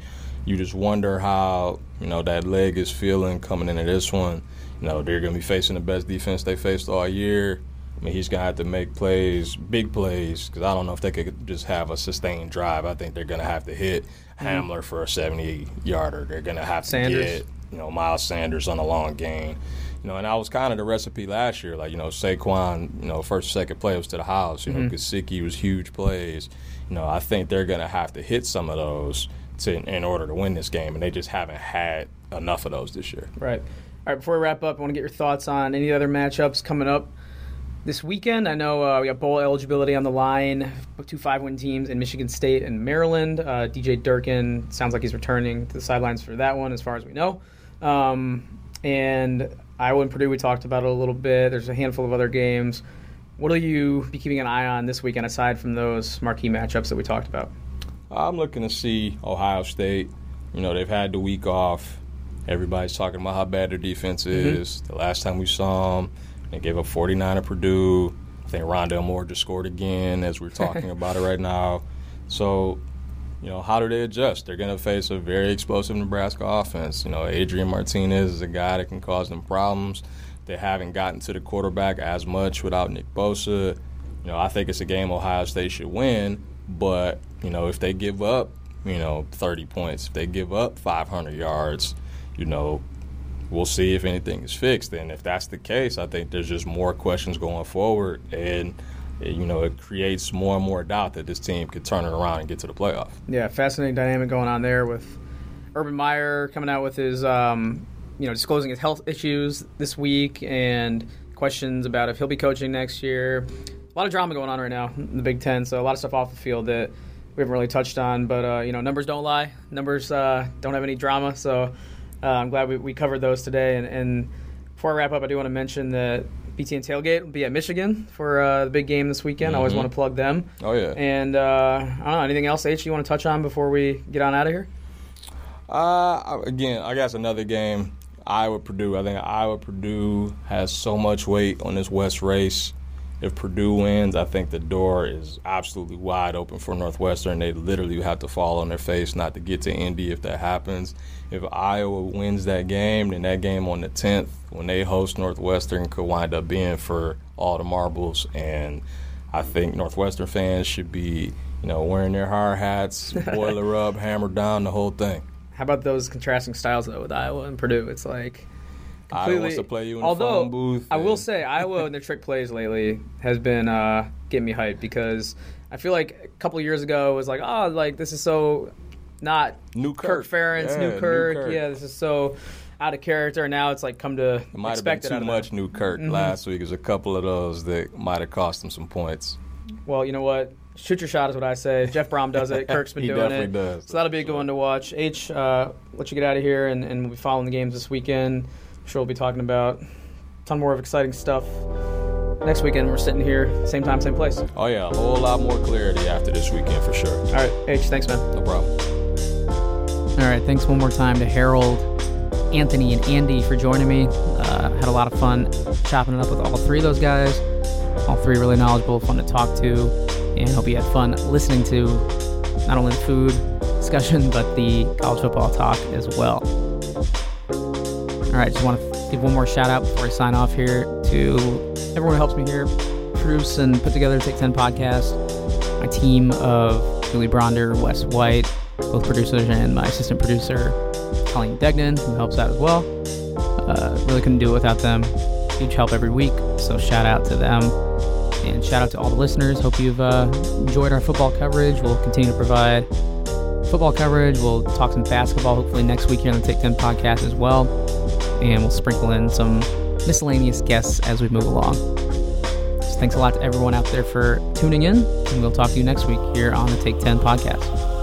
You just wonder how you know that leg is feeling coming into this one. You know they're going to be facing the best defense they faced all year. I mean, he's going to have to make plays, big plays, because I don't know if they could just have a sustained drive. I think they're going to have to hit mm-hmm. Hamler for a 70 yarder. They're going to have to Sanders. get you know Miles Sanders on a long gain. You know, and that was kind of the recipe last year. Like, you know, Saquon, you know, first, second play was to the house. You mm-hmm. know, Gesicki was huge plays. You know, I think they're going to have to hit some of those to, in order to win this game, and they just haven't had enough of those this year. Right. All right, before we wrap up, I want to get your thoughts on any other matchups coming up this weekend. I know uh, we got bowl eligibility on the line, two five win teams in Michigan State and Maryland. Uh, DJ Durkin sounds like he's returning to the sidelines for that one, as far as we know. Um, and Iowa and Purdue, we talked about it a little bit. There's a handful of other games. What will you be keeping an eye on this weekend aside from those marquee matchups that we talked about? I'm looking to see Ohio State. You know, they've had the week off. Everybody's talking about how bad their defense mm-hmm. is. Mm-hmm. The last time we saw them, they gave up 49 to Purdue. I think Rondale Moore just scored again as we're talking *laughs* about it right now. So you know, how do they adjust? They're going to face a very explosive Nebraska offense. You know, Adrian Martinez is a guy that can cause them problems. They haven't gotten to the quarterback as much without Nick Bosa. You know, I think it's a game Ohio State should win, but, you know, if they give up, you know, 30 points, if they give up 500 yards, you know, we'll see if anything is fixed. And if that's the case, I think there's just more questions going forward. And, you know, it creates more and more doubt that this team could turn it around and get to the playoff. Yeah, fascinating dynamic going on there with Urban Meyer coming out with his, um, you know, disclosing his health issues this week and questions about if he'll be coaching next year. A lot of drama going on right now in the Big Ten, so a lot of stuff off the field that we haven't really touched on. But uh, you know, numbers don't lie. Numbers uh, don't have any drama, so uh, I'm glad we, we covered those today. And, and before I wrap up, I do want to mention that BTN Tailgate will be at Michigan for uh, the big game this weekend. Mm-hmm. I always mm-hmm. want to plug them. Oh yeah. And uh, I don't know anything else, H. You want to touch on before we get on out of here? Uh, again, I guess another game. Iowa Purdue. I think Iowa Purdue has so much weight on this West race if Purdue wins, I think the door is absolutely wide open for Northwestern. They literally have to fall on their face not to get to Indy if that happens. If Iowa wins that game, then that game on the 10th, when they host Northwestern, could wind up being for all the marbles. And I think Northwestern fans should be, you know, wearing their hard hats, *laughs* boiler up, hammer down, the whole thing. How about those contrasting styles though with Iowa and Purdue? It's like Iowa wants to play you in although, the phone booth. I will say Iowa and their trick plays lately has been uh, getting me hyped because I feel like a couple years ago it was like, oh, like this is so not new Kirk, Kirk Ferentz, yeah, new, Kirk. new Kirk. Yeah, this is so out of character. Now it's like come to it might expect have been too much new Kirk mm-hmm. last week. There's a couple of those that might have cost him some points. Well, you know what? Shoot your shot is what I say. Jeff Brohm does it. *laughs* Kirk's been he doing definitely it. Does. So that'll be a good one to watch. H, uh, let you get out of here, and, and we'll be following the games this weekend sure we'll be talking about a ton more of exciting stuff next weekend. We're sitting here, same time, same place. Oh yeah, a whole lot more clarity after this weekend for sure. All right, H, thanks, man. No problem. All right, thanks one more time to Harold, Anthony, and Andy for joining me. Uh, had a lot of fun chopping it up with all three of those guys. All three really knowledgeable, fun to talk to, and hope you had fun listening to not only the food discussion *laughs* but the college football talk as well. All right, just want to give one more shout out before I sign off here to everyone who helps me here produce and put together the Take 10 podcast. My team of Julie Bronder, Wes White, both producers, and my assistant producer, Colleen Degnan, who helps out as well. Uh, really couldn't do it without them. Huge help every week, so shout out to them. And shout out to all the listeners. Hope you've uh, enjoyed our football coverage. We'll continue to provide football coverage. We'll talk some basketball hopefully next week here on the Take 10 podcast as well. And we'll sprinkle in some miscellaneous guests as we move along. So thanks a lot to everyone out there for tuning in. And we'll talk to you next week here on the Take 10 podcast.